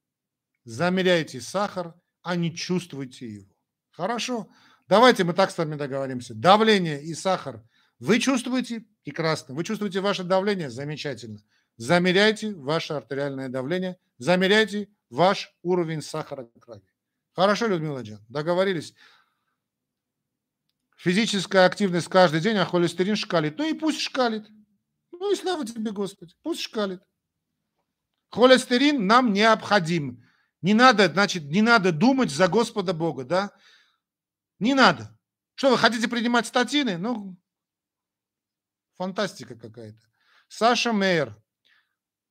замеряйте сахар, а не чувствуйте его. Хорошо? Давайте мы так с вами договоримся. Давление и сахар вы чувствуете? Прекрасно. Вы чувствуете ваше давление? Замечательно. Замеряйте ваше артериальное давление, замеряйте ваш уровень сахара в крови. Хорошо, Людмила Джан, договорились. Физическая активность каждый день, а холестерин шкалит. Ну и пусть шкалит. Ну и слава тебе, Господи, пусть шкалит. Холестерин нам необходим. Не надо, значит, не надо думать за Господа Бога, да? Не надо. Что, вы хотите принимать статины? Ну, фантастика какая-то. Саша Мейер.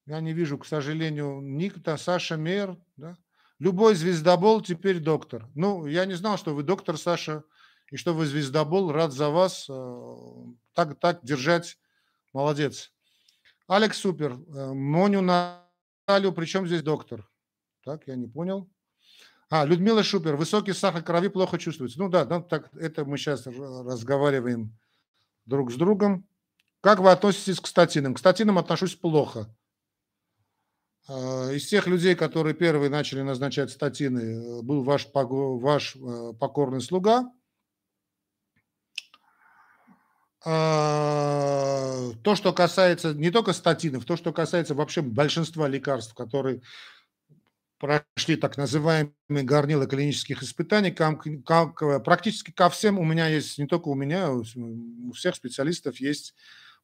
Я не вижу, к сожалению, никто. Саша Мейер, да? Любой звездобол теперь доктор. Ну, я не знал, что вы доктор, Саша и что вы звездобол, рад за вас. Э, так, так держать, молодец. Алекс Супер, э, Моню Наталью, причем здесь доктор? Так, я не понял. А, Людмила Шупер, высокий сахар крови плохо чувствуется. Ну да, да так, это мы сейчас разговариваем друг с другом. Как вы относитесь к статинам? К статинам отношусь плохо. Э, из тех людей, которые первые начали назначать статины, был ваш, ваш покорный слуга. А, то, что касается не только статинов, то, что касается вообще большинства лекарств, которые прошли так называемые горнила клинических испытаний, как, как, практически ко всем у меня есть, не только у меня, у всех специалистов есть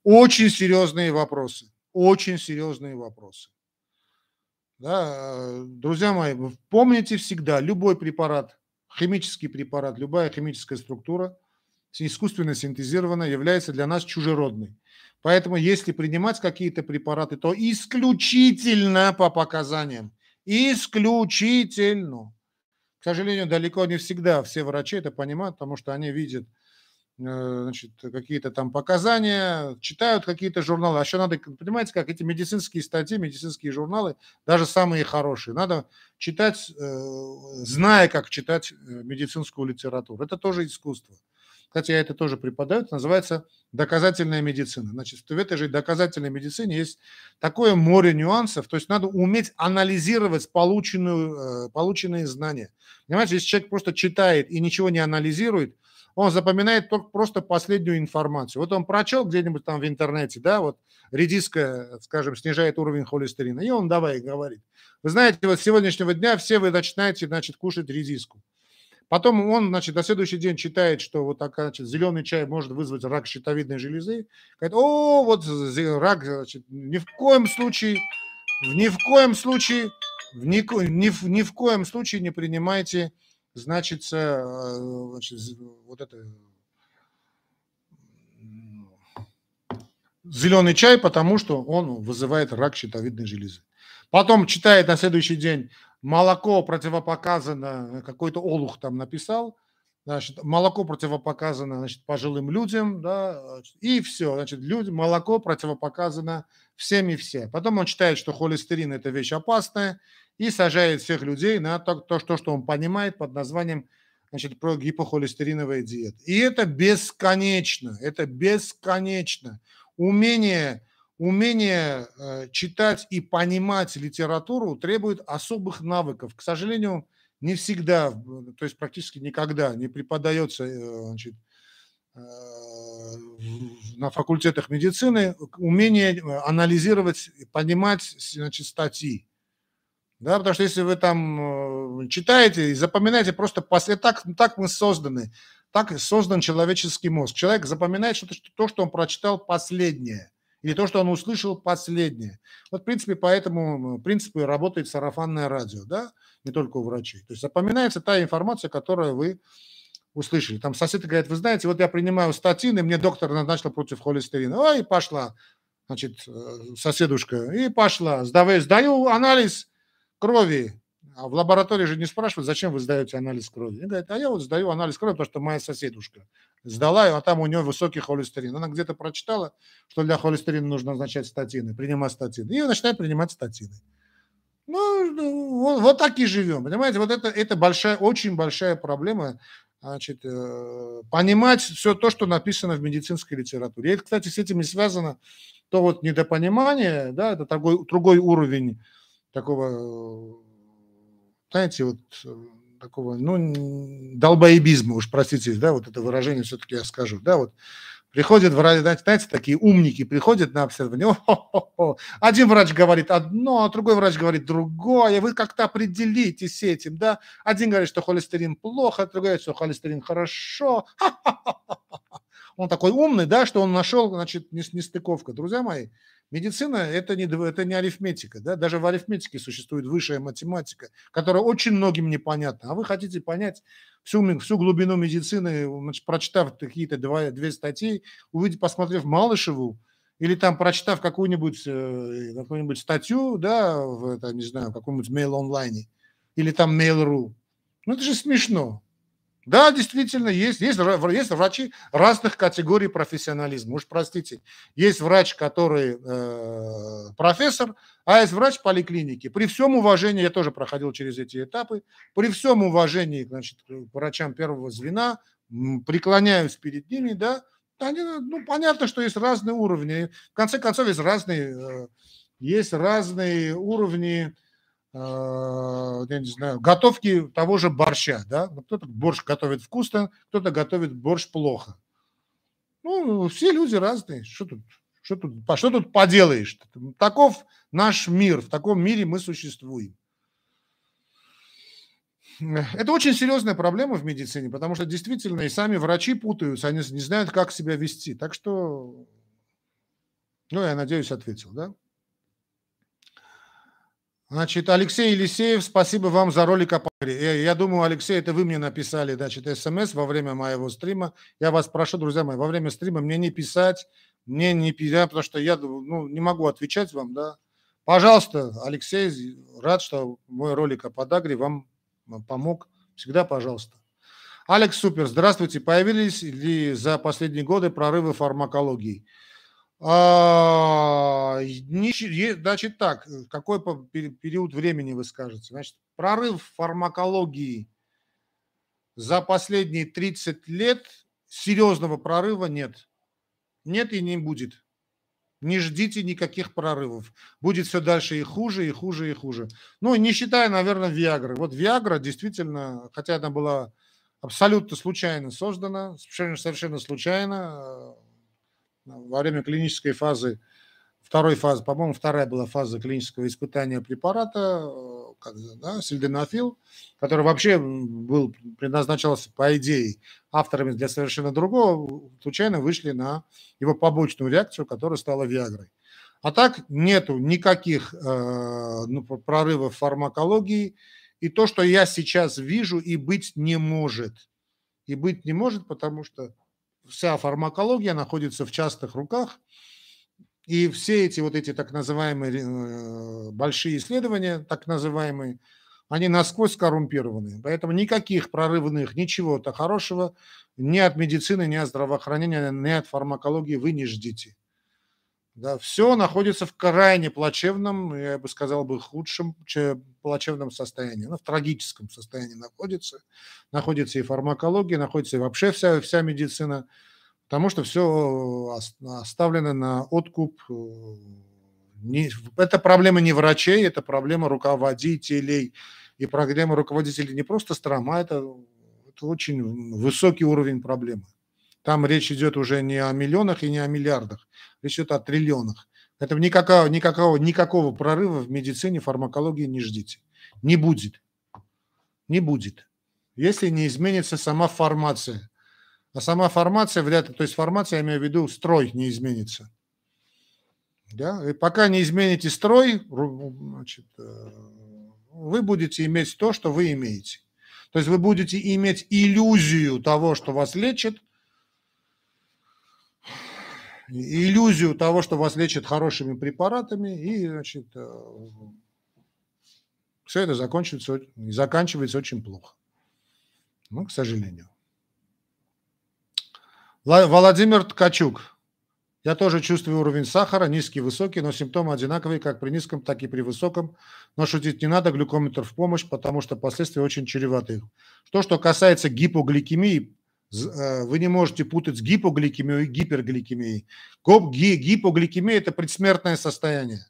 очень серьезные вопросы. Очень серьезные вопросы. Да, друзья мои, помните всегда, любой препарат, химический препарат, любая химическая структура – искусственно синтезирована, является для нас чужеродной. Поэтому если принимать какие-то препараты, то исключительно по показаниям. Исключительно. К сожалению, далеко не всегда все врачи это понимают, потому что они видят э, значит, какие-то там показания, читают какие-то журналы. А еще надо, понимаете, как эти медицинские статьи, медицинские журналы, даже самые хорошие, надо читать, э, зная, как читать э, медицинскую литературу. Это тоже искусство кстати, я это тоже преподаю, это называется доказательная медицина. Значит, в этой же доказательной медицине есть такое море нюансов, то есть надо уметь анализировать полученную, э, полученные знания. Понимаете, если человек просто читает и ничего не анализирует, он запоминает только просто последнюю информацию. Вот он прочел где-нибудь там в интернете, да, вот редиска, скажем, снижает уровень холестерина, и он давай говорит. Вы знаете, вот с сегодняшнего дня все вы начинаете, значит, кушать редиску. Потом он, значит, на следующий день читает, что вот так, значит, зеленый чай может вызвать рак щитовидной железы. Говорит, о, вот рак, значит, ни в коем случае, ни в коем случае, ни, ни, ни в коем случае не принимайте значит, э, значит вот это зеленый чай, потому что он вызывает рак щитовидной железы. Потом читает на следующий день молоко противопоказано, какой-то олух там написал, значит, молоко противопоказано значит, пожилым людям, да, и все, значит, люди, молоко противопоказано всем и все. Потом он читает, что холестерин – это вещь опасная, и сажает всех людей на то, то, что он понимает под названием значит, про гипохолестериновая диета. И это бесконечно, это бесконечно. Умение умение э, читать и понимать литературу требует особых навыков. К сожалению, не всегда, то есть практически никогда не преподается э, значит, э, на факультетах медицины умение анализировать, понимать значит, статьи. Да, потому что если вы там читаете и запоминаете просто после так, так мы созданы, так создан человеческий мозг. Человек запоминает что-то, то, что он прочитал последнее или то, что он услышал последнее. Вот, в принципе, по этому принципу работает сарафанное радио, да, не только у врачей. То есть запоминается та информация, которую вы услышали. Там сосед говорит, вы знаете, вот я принимаю статины, мне доктор назначил против холестерина. Ой, пошла, значит, э, соседушка, и пошла. Сдаю, сдаю анализ крови. А в лаборатории же не спрашивают, зачем вы сдаете анализ крови. Они говорят, а я вот сдаю анализ крови, потому что моя соседушка сдала, а там у нее высокий холестерин. Она где-то прочитала, что для холестерина нужно назначать статины, принимать статины. И начинает принимать статины. Ну, ну, вот, вот так и живем, понимаете? Вот это, это большая, очень большая проблема, значит, э, понимать все то, что написано в медицинской литературе. И это, кстати, с этим не связано то вот недопонимание, да, это другой, другой уровень такого, знаете, вот такого, ну, долбоебизма, уж простите, да, вот это выражение все-таки я скажу, да, вот приходят врачи, знаете, такие умники приходят на обследование, О-хо-хо-хо. один врач говорит одно, а другой врач говорит другое, вы как-то определитесь этим, да, один говорит, что холестерин плохо, другой говорит, что холестерин хорошо, он такой умный, да, что он нашел, значит, нестыковка. Друзья мои, Медицина это не, это не арифметика. Да? Даже в арифметике существует высшая математика, которая очень многим непонятна. А вы хотите понять всю, всю глубину медицины, значит, прочитав какие-то два, две статьи, увидеть, посмотрев Малышеву, или там прочитав какую-нибудь э, какую статью, да, в, это, не знаю, каком-нибудь mail онлайне, или там Mail.ru. Ну это же смешно. Да, действительно, есть, есть, есть врачи разных категорий профессионализма. Уж простите, есть врач, который э, профессор, а есть врач поликлиники. При всем уважении, я тоже проходил через эти этапы, при всем уважении значит, к врачам первого звена, преклоняюсь перед ними, да, они, ну, понятно, что есть разные уровни. В конце концов, есть разные, э, есть разные уровни я не знаю, готовки того же борща, да, кто-то борщ готовит вкусно, кто-то готовит борщ плохо. Ну, все люди разные, что тут, что тут, что тут поделаешь? Таков наш мир, в таком мире мы существуем. Это очень серьезная проблема в медицине, потому что действительно и сами врачи путаются, они не знают, как себя вести. Так что, ну, я надеюсь, ответил, да? Значит, Алексей Елисеев, спасибо вам за ролик о паре. Я думаю, Алексей, это вы мне написали, значит, смс во время моего стрима. Я вас прошу, друзья мои, во время стрима мне не писать, мне не писать, потому что я ну, не могу отвечать вам, да. Пожалуйста, Алексей, рад, что мой ролик о подагре вам помог. Всегда пожалуйста. Алекс Супер, здравствуйте. Появились ли за последние годы прорывы фармакологии? А, значит так, какой период времени вы скажете? Значит, прорыв фармакологии за последние 30 лет серьезного прорыва нет. Нет и не будет. Не ждите никаких прорывов. Будет все дальше и хуже, и хуже, и хуже. Ну, не считая, наверное, Виагры. Вот Виагра действительно, хотя она была абсолютно случайно создана, совершенно, совершенно случайно, во время клинической фазы, второй фазы, по-моему, вторая была фаза клинического испытания препарата, э, да, сельденафил, который вообще был, предназначался, по идее, авторами для совершенно другого, случайно вышли на его побочную реакцию, которая стала Виагрой. А так нету никаких э, ну, прорывов в фармакологии, и то, что я сейчас вижу и быть не может. И быть не может, потому что вся фармакология находится в частных руках, и все эти вот эти так называемые э, большие исследования, так называемые, они насквозь коррумпированы. Поэтому никаких прорывных, ничего-то хорошего ни от медицины, ни от здравоохранения, ни от фармакологии вы не ждите. Да, все находится в крайне плачевном, я бы сказал бы худшем, плачевном состоянии, ну, в трагическом состоянии находится. Находится и фармакология, находится и вообще вся, вся медицина, потому что все оставлено на откуп. Э, не, это проблема не врачей, это проблема руководителей. И проблема руководителей не просто стран, это, это очень высокий уровень проблемы. Там речь идет уже не о миллионах и не о миллиардах, речь идет о триллионах. Это никакого, никакого, никакого прорыва в медицине, фармакологии не ждите. Не будет. Не будет. Если не изменится сама формация. А сама формация вряд ли, то есть формация, я имею в виду, строй не изменится. Да? И пока не измените строй, значит, э, вы будете иметь то, что вы имеете. То есть вы будете иметь иллюзию того, что вас лечат, иллюзию того, что вас лечат хорошими препаратами, и, значит, э, все это закончится, заканчивается очень плохо. Ну, к сожалению. Владимир Ткачук. Я тоже чувствую уровень сахара, низкий, высокий, но симптомы одинаковые как при низком, так и при высоком. Но шутить не надо, глюкометр в помощь, потому что последствия очень чреваты. То, что касается гипогликемии, вы не можете путать с гипогликемией и гипергликемией. Гипогликемия – это предсмертное состояние.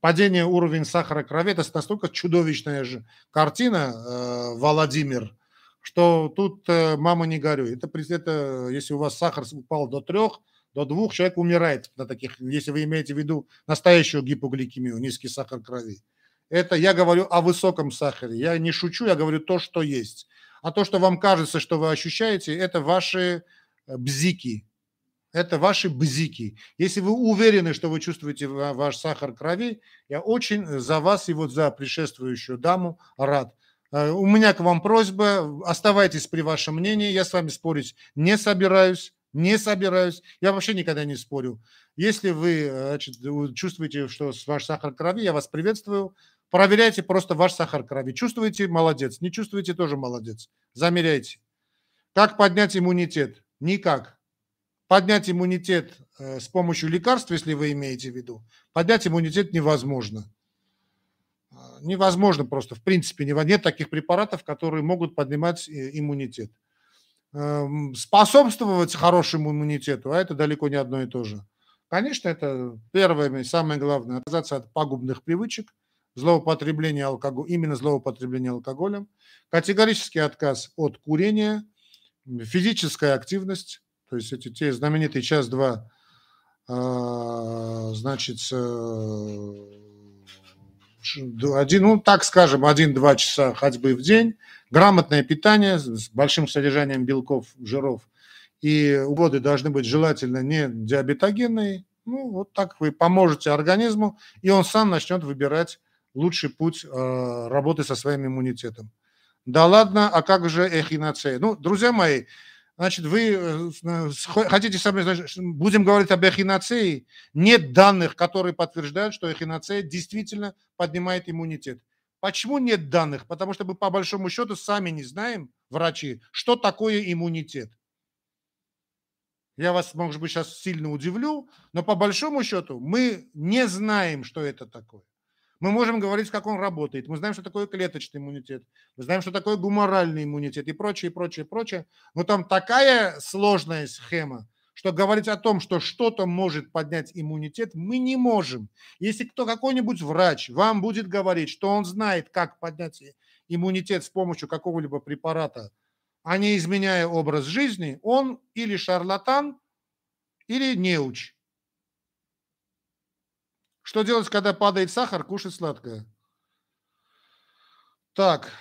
Падение уровня сахара крови – это настолько чудовищная же картина, э, Владимир, что тут э, мама не горюй. Это, это если у вас сахар упал до трех, до двух, человек умирает на таких, если вы имеете в виду настоящую гипогликемию, низкий сахар крови. Это я говорю о высоком сахаре. Я не шучу, я говорю то, что есть. А то, что вам кажется, что вы ощущаете, это ваши э, бзики. Это ваши бзики. Если вы уверены, что вы чувствуете ваш сахар крови, я очень за вас и вот за предшествующую даму рад. Э, у меня к вам просьба, оставайтесь при вашем мнении, я с вами спорить не собираюсь, не собираюсь, я вообще никогда не спорю. Если вы э, значит, чувствуете, что ваш сахар крови, я вас приветствую, Проверяйте просто ваш сахар крови. Чувствуете – молодец. Не чувствуете – тоже молодец. Замеряйте. Как поднять иммунитет? Никак. Поднять иммунитет э, с помощью лекарств, если вы имеете в виду, поднять иммунитет невозможно. А, невозможно просто, в принципе, нет таких препаратов, которые могут поднимать э, иммунитет. Эм, способствовать хорошему иммунитету, а это далеко не одно и то же. Конечно, это первое и самое главное – отказаться от пагубных привычек, злоупотребление алкоголя, именно злоупотребление алкоголем, категорический отказ от курения, физическая активность, то есть эти те знаменитые час-два, а, значит, один, ну, так скажем, один-два часа ходьбы в день, грамотное питание с большим содержанием белков, жиров, и воды должны быть желательно не диабетогенные, ну, вот так вы поможете организму, и он сам начнет выбирать лучший путь э, работы со своим иммунитетом. Да ладно, а как же эхиноцея? Ну, друзья мои, значит, вы э, хотите со мной, значит, будем говорить об эхиноцее? Нет данных, которые подтверждают, что эхиноцея действительно поднимает иммунитет. Почему нет данных? Потому что мы по большому счету сами не знаем, врачи, что такое иммунитет. Я вас, может быть, сейчас сильно удивлю, но по большому счету мы не знаем, что это такое. Мы можем говорить, как он работает. Мы знаем, что такое клеточный иммунитет. Мы знаем, что такое гуморальный иммунитет и прочее, прочее, прочее. Но там такая сложная схема, что говорить о том, что что-то может поднять иммунитет, мы не можем. Если кто какой-нибудь врач вам будет говорить, что он знает, как поднять иммунитет с помощью какого-либо препарата, а не изменяя образ жизни, он или шарлатан, или неуч. Что делать, когда падает сахар? Кушать сладкое. Так.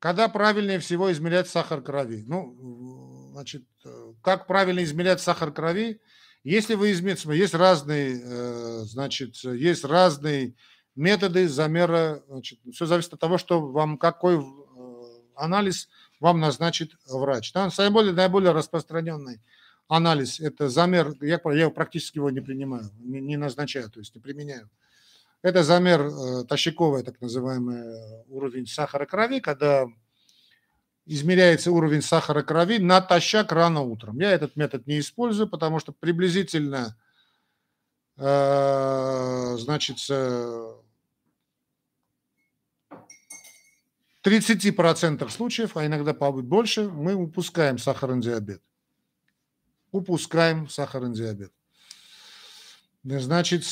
Когда правильнее всего измерять сахар крови? Ну, значит, как правильно измерять сахар крови? Если вы измерите, есть разные, э, значит, есть разные методы замера, значит, все зависит от того, что вам, какой э, анализ вам назначит врач. Да? Наиболее, наиболее распространенный анализ – это замер, я, я практически его не принимаю, не, не назначаю, то есть не применяю. Это замер э, тащиковый, так называемый уровень сахара крови, когда измеряется уровень сахара крови натощак рано утром. Я этот метод не использую, потому что приблизительно, э, значит, 30% случаев, а иногда больше, мы упускаем сахарный диабет. Упускаем сахарный диабет. Значит,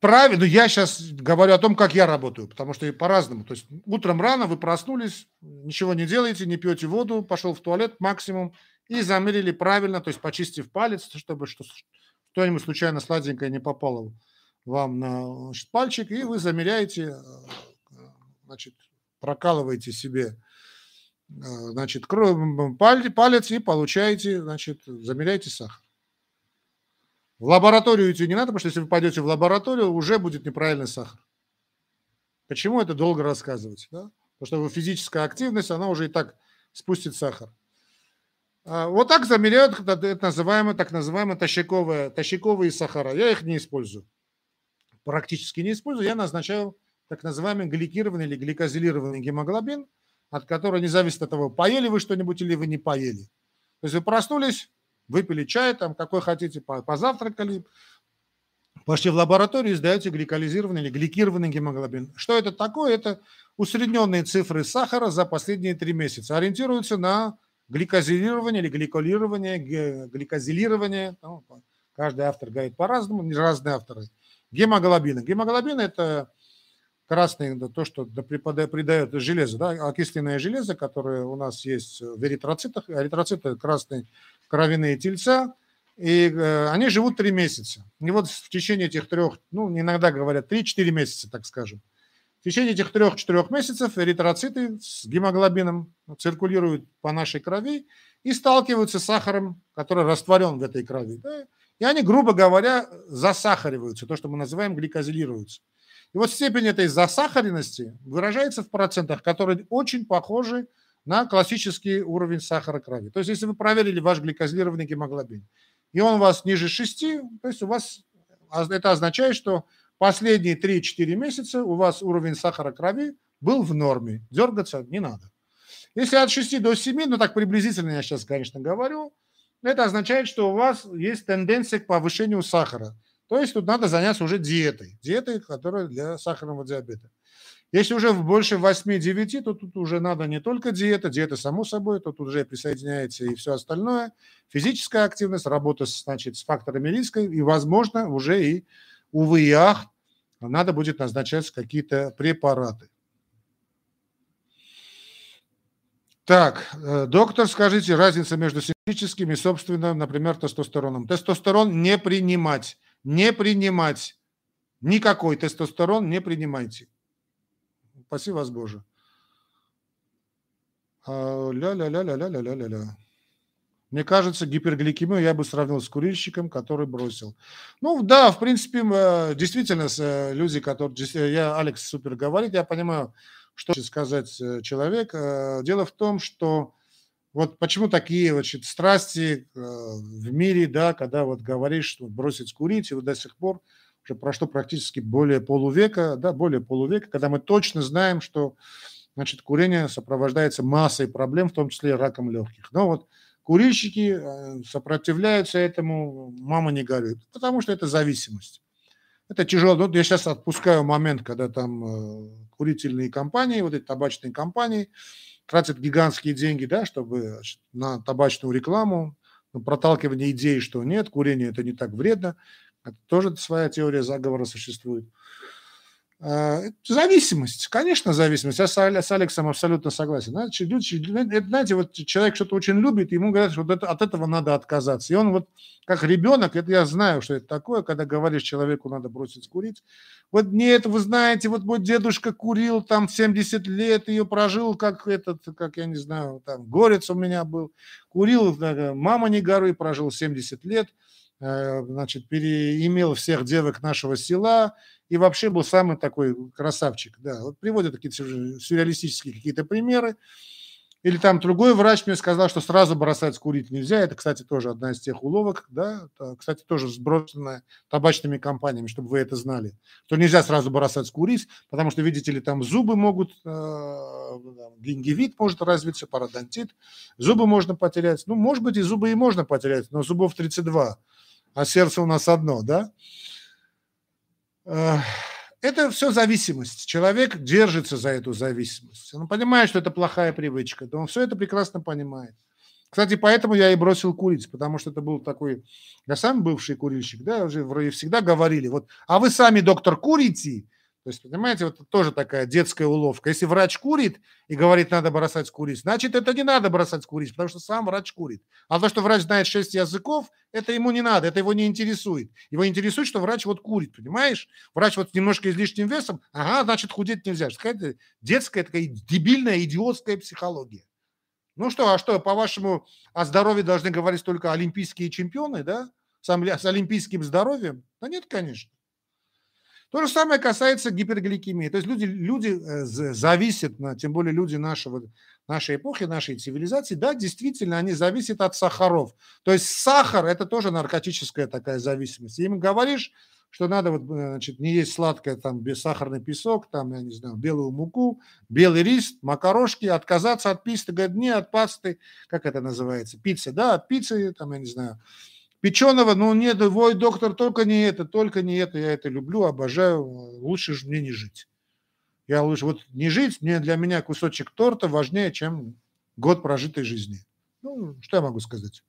правильно, ну, я сейчас говорю о том, как я работаю, потому что по-разному. То есть утром рано вы проснулись, ничего не делаете, не пьете воду, пошел в туалет максимум и замерили правильно, то есть почистив палец, чтобы что-нибудь случайно сладенькое не попало вам на значит, пальчик, и вы замеряете, э, значит, прокалываете себе э, значит, палец и получаете, значит, замеряете сахар. В лабораторию идти не надо, потому что если вы пойдете в лабораторию, уже будет неправильный сахар. Почему это долго рассказывать? Да? Потому что физическая активность, она уже и так спустит сахар. А вот так замеряют это называемые, так называемые тащиковые, тащиковые сахара. Я их не использую. Практически не использую. Я назначаю так называемый гликированный или гликозилированный гемоглобин, от которого не зависит от того, поели вы что-нибудь или вы не поели. То есть вы проснулись, выпили чай, там, какой хотите, позавтракали, пошли в лабораторию и сдаете гликолизированный или гликированный гемоглобин. Что это такое? Это усредненные цифры сахара за последние три месяца. Ориентируются на гликозилирование или гликолирование, гликозилирование. Ну, каждый автор говорит по-разному, разные авторы. Гемоглобина. Гемоглобин – это красный, то, что придает железо, да, окисленное железо, которое у нас есть в эритроцитах. Эритроциты – красный кровяные тельца, и э, они живут три месяца. И вот в течение этих трех, ну, иногда говорят, 3-4 месяца, так скажем. В течение этих трех-четырех месяцев эритроциты с гемоглобином циркулируют по нашей крови и сталкиваются с сахаром, который растворен в этой крови. Да? И они, грубо говоря, засахариваются, то, что мы называем гликозилируются. И вот степень этой засахаренности выражается в процентах, которые очень похожи на классический уровень сахара крови. То есть, если вы проверили ваш гликозилированный гемоглобин, и он у вас ниже 6, то есть у вас это означает, что последние 3-4 месяца у вас уровень сахара крови был в норме. Дергаться не надо. Если от 6 до 7, ну так приблизительно я сейчас, конечно, говорю, это означает, что у вас есть тенденция к повышению сахара. То есть тут надо заняться уже диетой. Диетой, которая для сахарного диабета. Если уже больше 8-9, то тут уже надо не только диета, диета само собой, тут уже присоединяется и все остальное. Физическая активность, работа значит, с факторами риска, и, возможно, уже и, увы и ах, надо будет назначать какие-то препараты. Так, э, доктор, скажите, разница между синтетическим и собственным, например, тестостероном. Тестостерон не принимать, не принимать. Никакой тестостерон не принимайте. Спаси вас, Боже. А, Ля-ля-ля-ля-ля-ля-ля-ля. Мне кажется, гипергликемию я бы сравнил с курильщиком, который бросил. Ну да, в принципе, э, действительно, э, люди, которые... Э, я, Алекс супер говорит, я понимаю, что хочет сказать человек. Дело в том, что вот почему такие значит, страсти в мире, да, когда вот говоришь, что бросить курить, и вот до сих пор уже прошло практически более полувека, да, более полувека, когда мы точно знаем, что значит, курение сопровождается массой проблем, в том числе раком легких. Но вот курильщики э, сопротивляются этому, мама не горюет, потому что это зависимость. Это тяжело. Ну, я сейчас отпускаю момент, когда там э, курительные компании, вот эти табачные компании тратят гигантские деньги, да, чтобы на табачную рекламу, на проталкивание идеи, что нет, курение это не так вредно. Это тоже своя теория заговора существует. А, зависимость, конечно, зависимость. Я с Алексом абсолютно согласен. Знаете, знаете, вот человек что-то очень любит, ему говорят, что от этого надо отказаться. И он вот как ребенок, это я знаю, что это такое, когда говоришь человеку, надо бросить курить. Вот нет, вы знаете, вот мой дедушка курил там 70 лет, ее прожил, как этот, как я не знаю, там горец у меня был. Курил, мама не горы, прожил 70 лет – э, значит, переимел всех девок нашего села и вообще был самый такой красавчик. Да, вот приводят какие-то сюрреалистические какие-то примеры. Или там другой врач мне сказал, что сразу бросать курить нельзя. Это, кстати, тоже одна из тех уловок, да, кстати, тоже сброшенная табачными компаниями, чтобы вы это знали. Что нельзя сразу бросать курить, потому что, видите ли, там зубы могут, э, гингивит может развиться, пародонтит, зубы можно потерять. Ну, может быть, и зубы и можно потерять, но зубов 32, а сердце у нас одно, да. Это все зависимость. Человек держится за эту зависимость. Он понимает, что это плохая привычка, он все это прекрасно понимает. Кстати, поэтому я и бросил курить, потому что это был такой, я сам бывший курильщик, да, уже всегда говорили, вот, а вы сами, доктор, курите? То есть, понимаете, вот тоже такая детская уловка. Если врач курит и говорит, надо бросать курить, значит, это не надо бросать курить, потому что сам врач курит. А то, что врач знает шесть языков, это ему не надо, это его не интересует. Его интересует, что врач вот курит, понимаешь? Врач вот немножко излишним весом, ага, значит, худеть нельзя. Какая-то детская такая дебильная, идиотская психология. Ну что, а что, по-вашему, о здоровье должны говорить только олимпийские чемпионы, да? С, с олимпийским здоровьем? Да нет, конечно. То же самое касается гипергликемии. То есть люди, люди э, зависят, тем более люди нашего, нашей эпохи, нашей цивилизации, да, действительно, они зависят от сахаров. То есть сахар – это тоже наркотическая такая зависимость. Им говоришь, что надо вот, э, значит, не есть сладкое, там, бессахарный песок, там, я не знаю, белую муку, белый рис, макарошки, отказаться от писты, говорят, не от пасты, как это называется, пицца, да, от пиццы, там, я не знаю, Печеного, ну нет, вой, доктор, только не это, только не это, я это люблю, обожаю, лучше же мне не жить. Я лучше, вот не жить, мне для меня кусочек торта важнее, чем год прожитой жизни. Ну, что я могу сказать?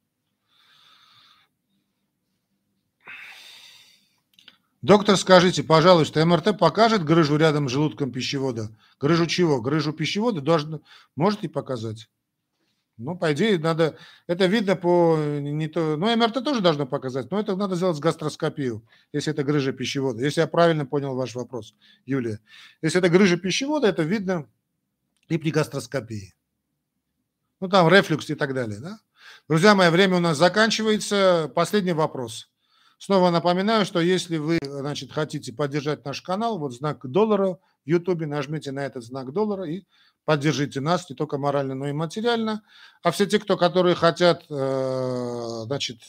Доктор, скажите, пожалуйста, МРТ покажет грыжу рядом с желудком пищевода? Грыжу чего? Грыжу пищевода должен, можете показать? Ну, по идее, надо... Это видно по... Не то, ну, МРТ тоже должно показать, но это надо сделать с гастроскопию, если это грыжа пищевода. Если я правильно понял ваш вопрос, Юлия. Если это грыжа пищевода, это видно и при гастроскопии. Ну, там рефлюкс и так далее, да? Друзья мои, время у нас заканчивается. Последний вопрос. Снова напоминаю, что если вы, значит, хотите поддержать наш канал, вот знак доллара Ютубе, нажмите на этот знак доллара и поддержите нас не только морально, но и материально. А все те, кто, которые хотят, э, значит,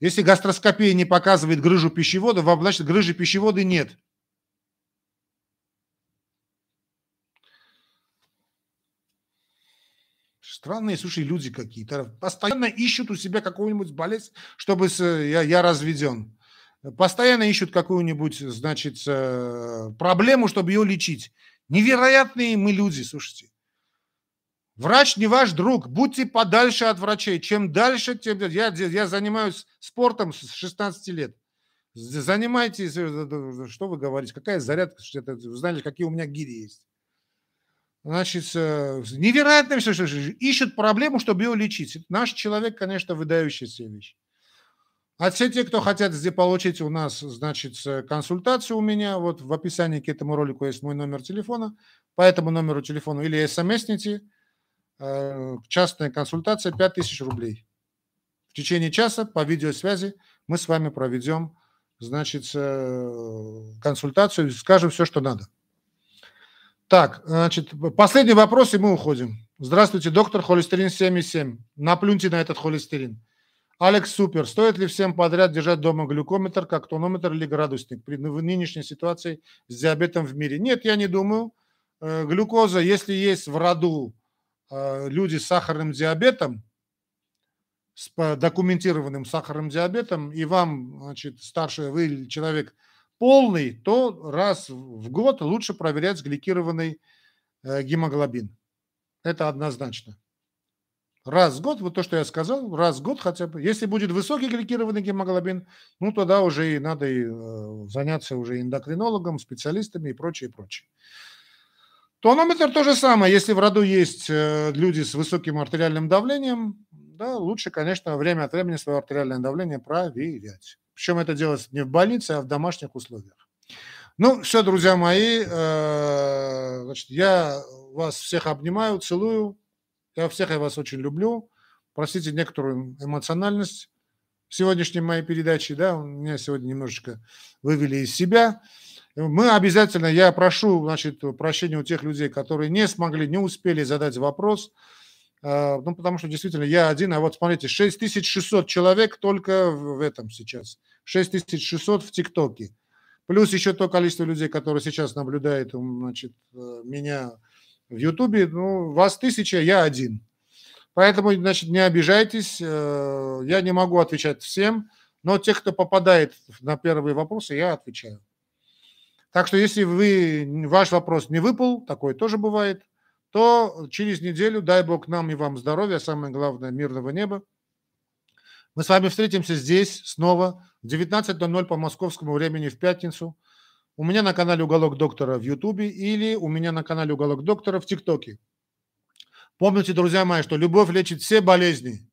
если гастроскопия не показывает грыжу пищевода, значит, грыжи пищевода нет. Странные, слушай, люди какие-то. Постоянно ищут у себя какую-нибудь болезнь, чтобы я, я разведен. Постоянно ищут какую-нибудь, значит, э, проблему, чтобы ее лечить. Невероятные мы люди, слушайте. Врач не ваш друг, будьте подальше от врачей. Чем дальше, тем... Я, я занимаюсь спортом с 16 лет. Занимайтесь, э, что вы говорите, какая зарядка, вы знали, какие у меня гири есть. Значит, э, невероятно все, ищут проблему, чтобы ее лечить. Наш человек, конечно, выдающаяся вещь. А все те, кто хотят здесь получить у нас, значит, консультацию у меня, вот в описании к этому ролику есть мой номер телефона. По этому номеру телефона или смсните. Э, частная консультация 5000 рублей. В течение часа по видеосвязи мы с вами проведем, значит, э, консультацию, скажем все, что надо. Так, значит, последний вопрос, и мы уходим. Здравствуйте, доктор, холестерин 7,7. Наплюньте на этот холестерин. Алекс Супер. Стоит ли всем подряд держать дома глюкометр, как тонометр или градусник при нынешней ситуации с диабетом в мире? Нет, я не думаю. Э, глюкоза, если есть в роду э, люди с сахарным диабетом, с документированным сахарным диабетом, и вам, значит, старший, вы человек полный, то раз в год лучше проверять сгликированный э, гемоглобин. Это однозначно. Раз в год, вот то, что я сказал, раз в год хотя бы. Если будет высокий гликированный гемоглобин, ну тогда уже и надо и, э, заняться уже эндокринологом, специалистами и прочее, прочее. Тонометр то же самое. Если в роду есть э, люди с высоким артериальным давлением, да, лучше, конечно, время от времени свое артериальное давление проверять. Причем это делать не в больнице, а в домашних условиях. Ну, все, друзья мои, э, значит, я вас всех обнимаю, целую. Я всех я вас очень люблю. Простите некоторую эмоциональность сегодняшней моей передаче, да, меня сегодня немножечко вывели из себя. Мы обязательно, я прошу, значит, прощения у тех людей, которые не смогли, не успели задать вопрос, а, ну, потому что действительно я один, а вот смотрите, 6600 человек только в этом сейчас, 6600 в ТикТоке, плюс еще то количество людей, которые сейчас наблюдают, значит, э, меня в Ютубе, ну, вас тысяча, я один. Поэтому, значит, не обижайтесь, э, я не могу отвечать всем, но тех, кто попадает на первые вопросы, я отвечаю. Так что если вы, ваш вопрос не выпал, такое тоже бывает, то через неделю, дай Бог нам и вам здоровья, самое главное, мирного неба. Мы с вами встретимся здесь снова в 19.00 по московскому времени в пятницу. У меня на канале «Уголок доктора» в Ютубе или у меня на канале «Уголок доктора» в ТикТоке. Помните, друзья мои, что любовь лечит все болезни.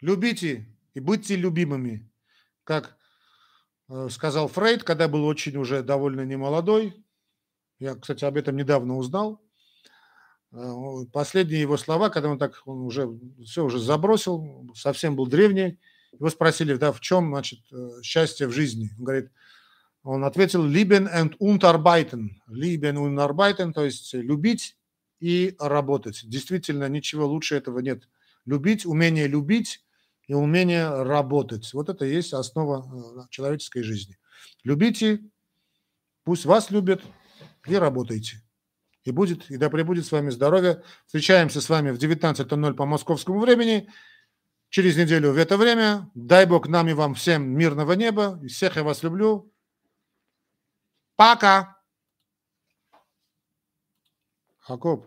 Любите и будьте любимыми, как Э, сказал Фрейд, когда был очень уже довольно немолодой. Я, кстати, об этом недавно узнал. Э, последние его слова, когда он так он уже все уже забросил, совсем был древний, его спросили, да, в чем, значит, э, счастье в жизни. Он говорит, он ответил «Lieben und unterarbeiten». «Lieben und arbeiten», то есть любить и работать. Действительно, ничего лучше этого нет. Любить, умение любить и умение работать. Вот это и есть основа э, человеческой жизни. Любите, пусть вас любят и работайте. И будет, и да пребудет с вами здоровье. Встречаемся с вами в 19.00 по московскому времени. Через неделю в это время. Дай Бог нам и вам всем мирного неба. Всех я вас люблю. Пока. Хакоп.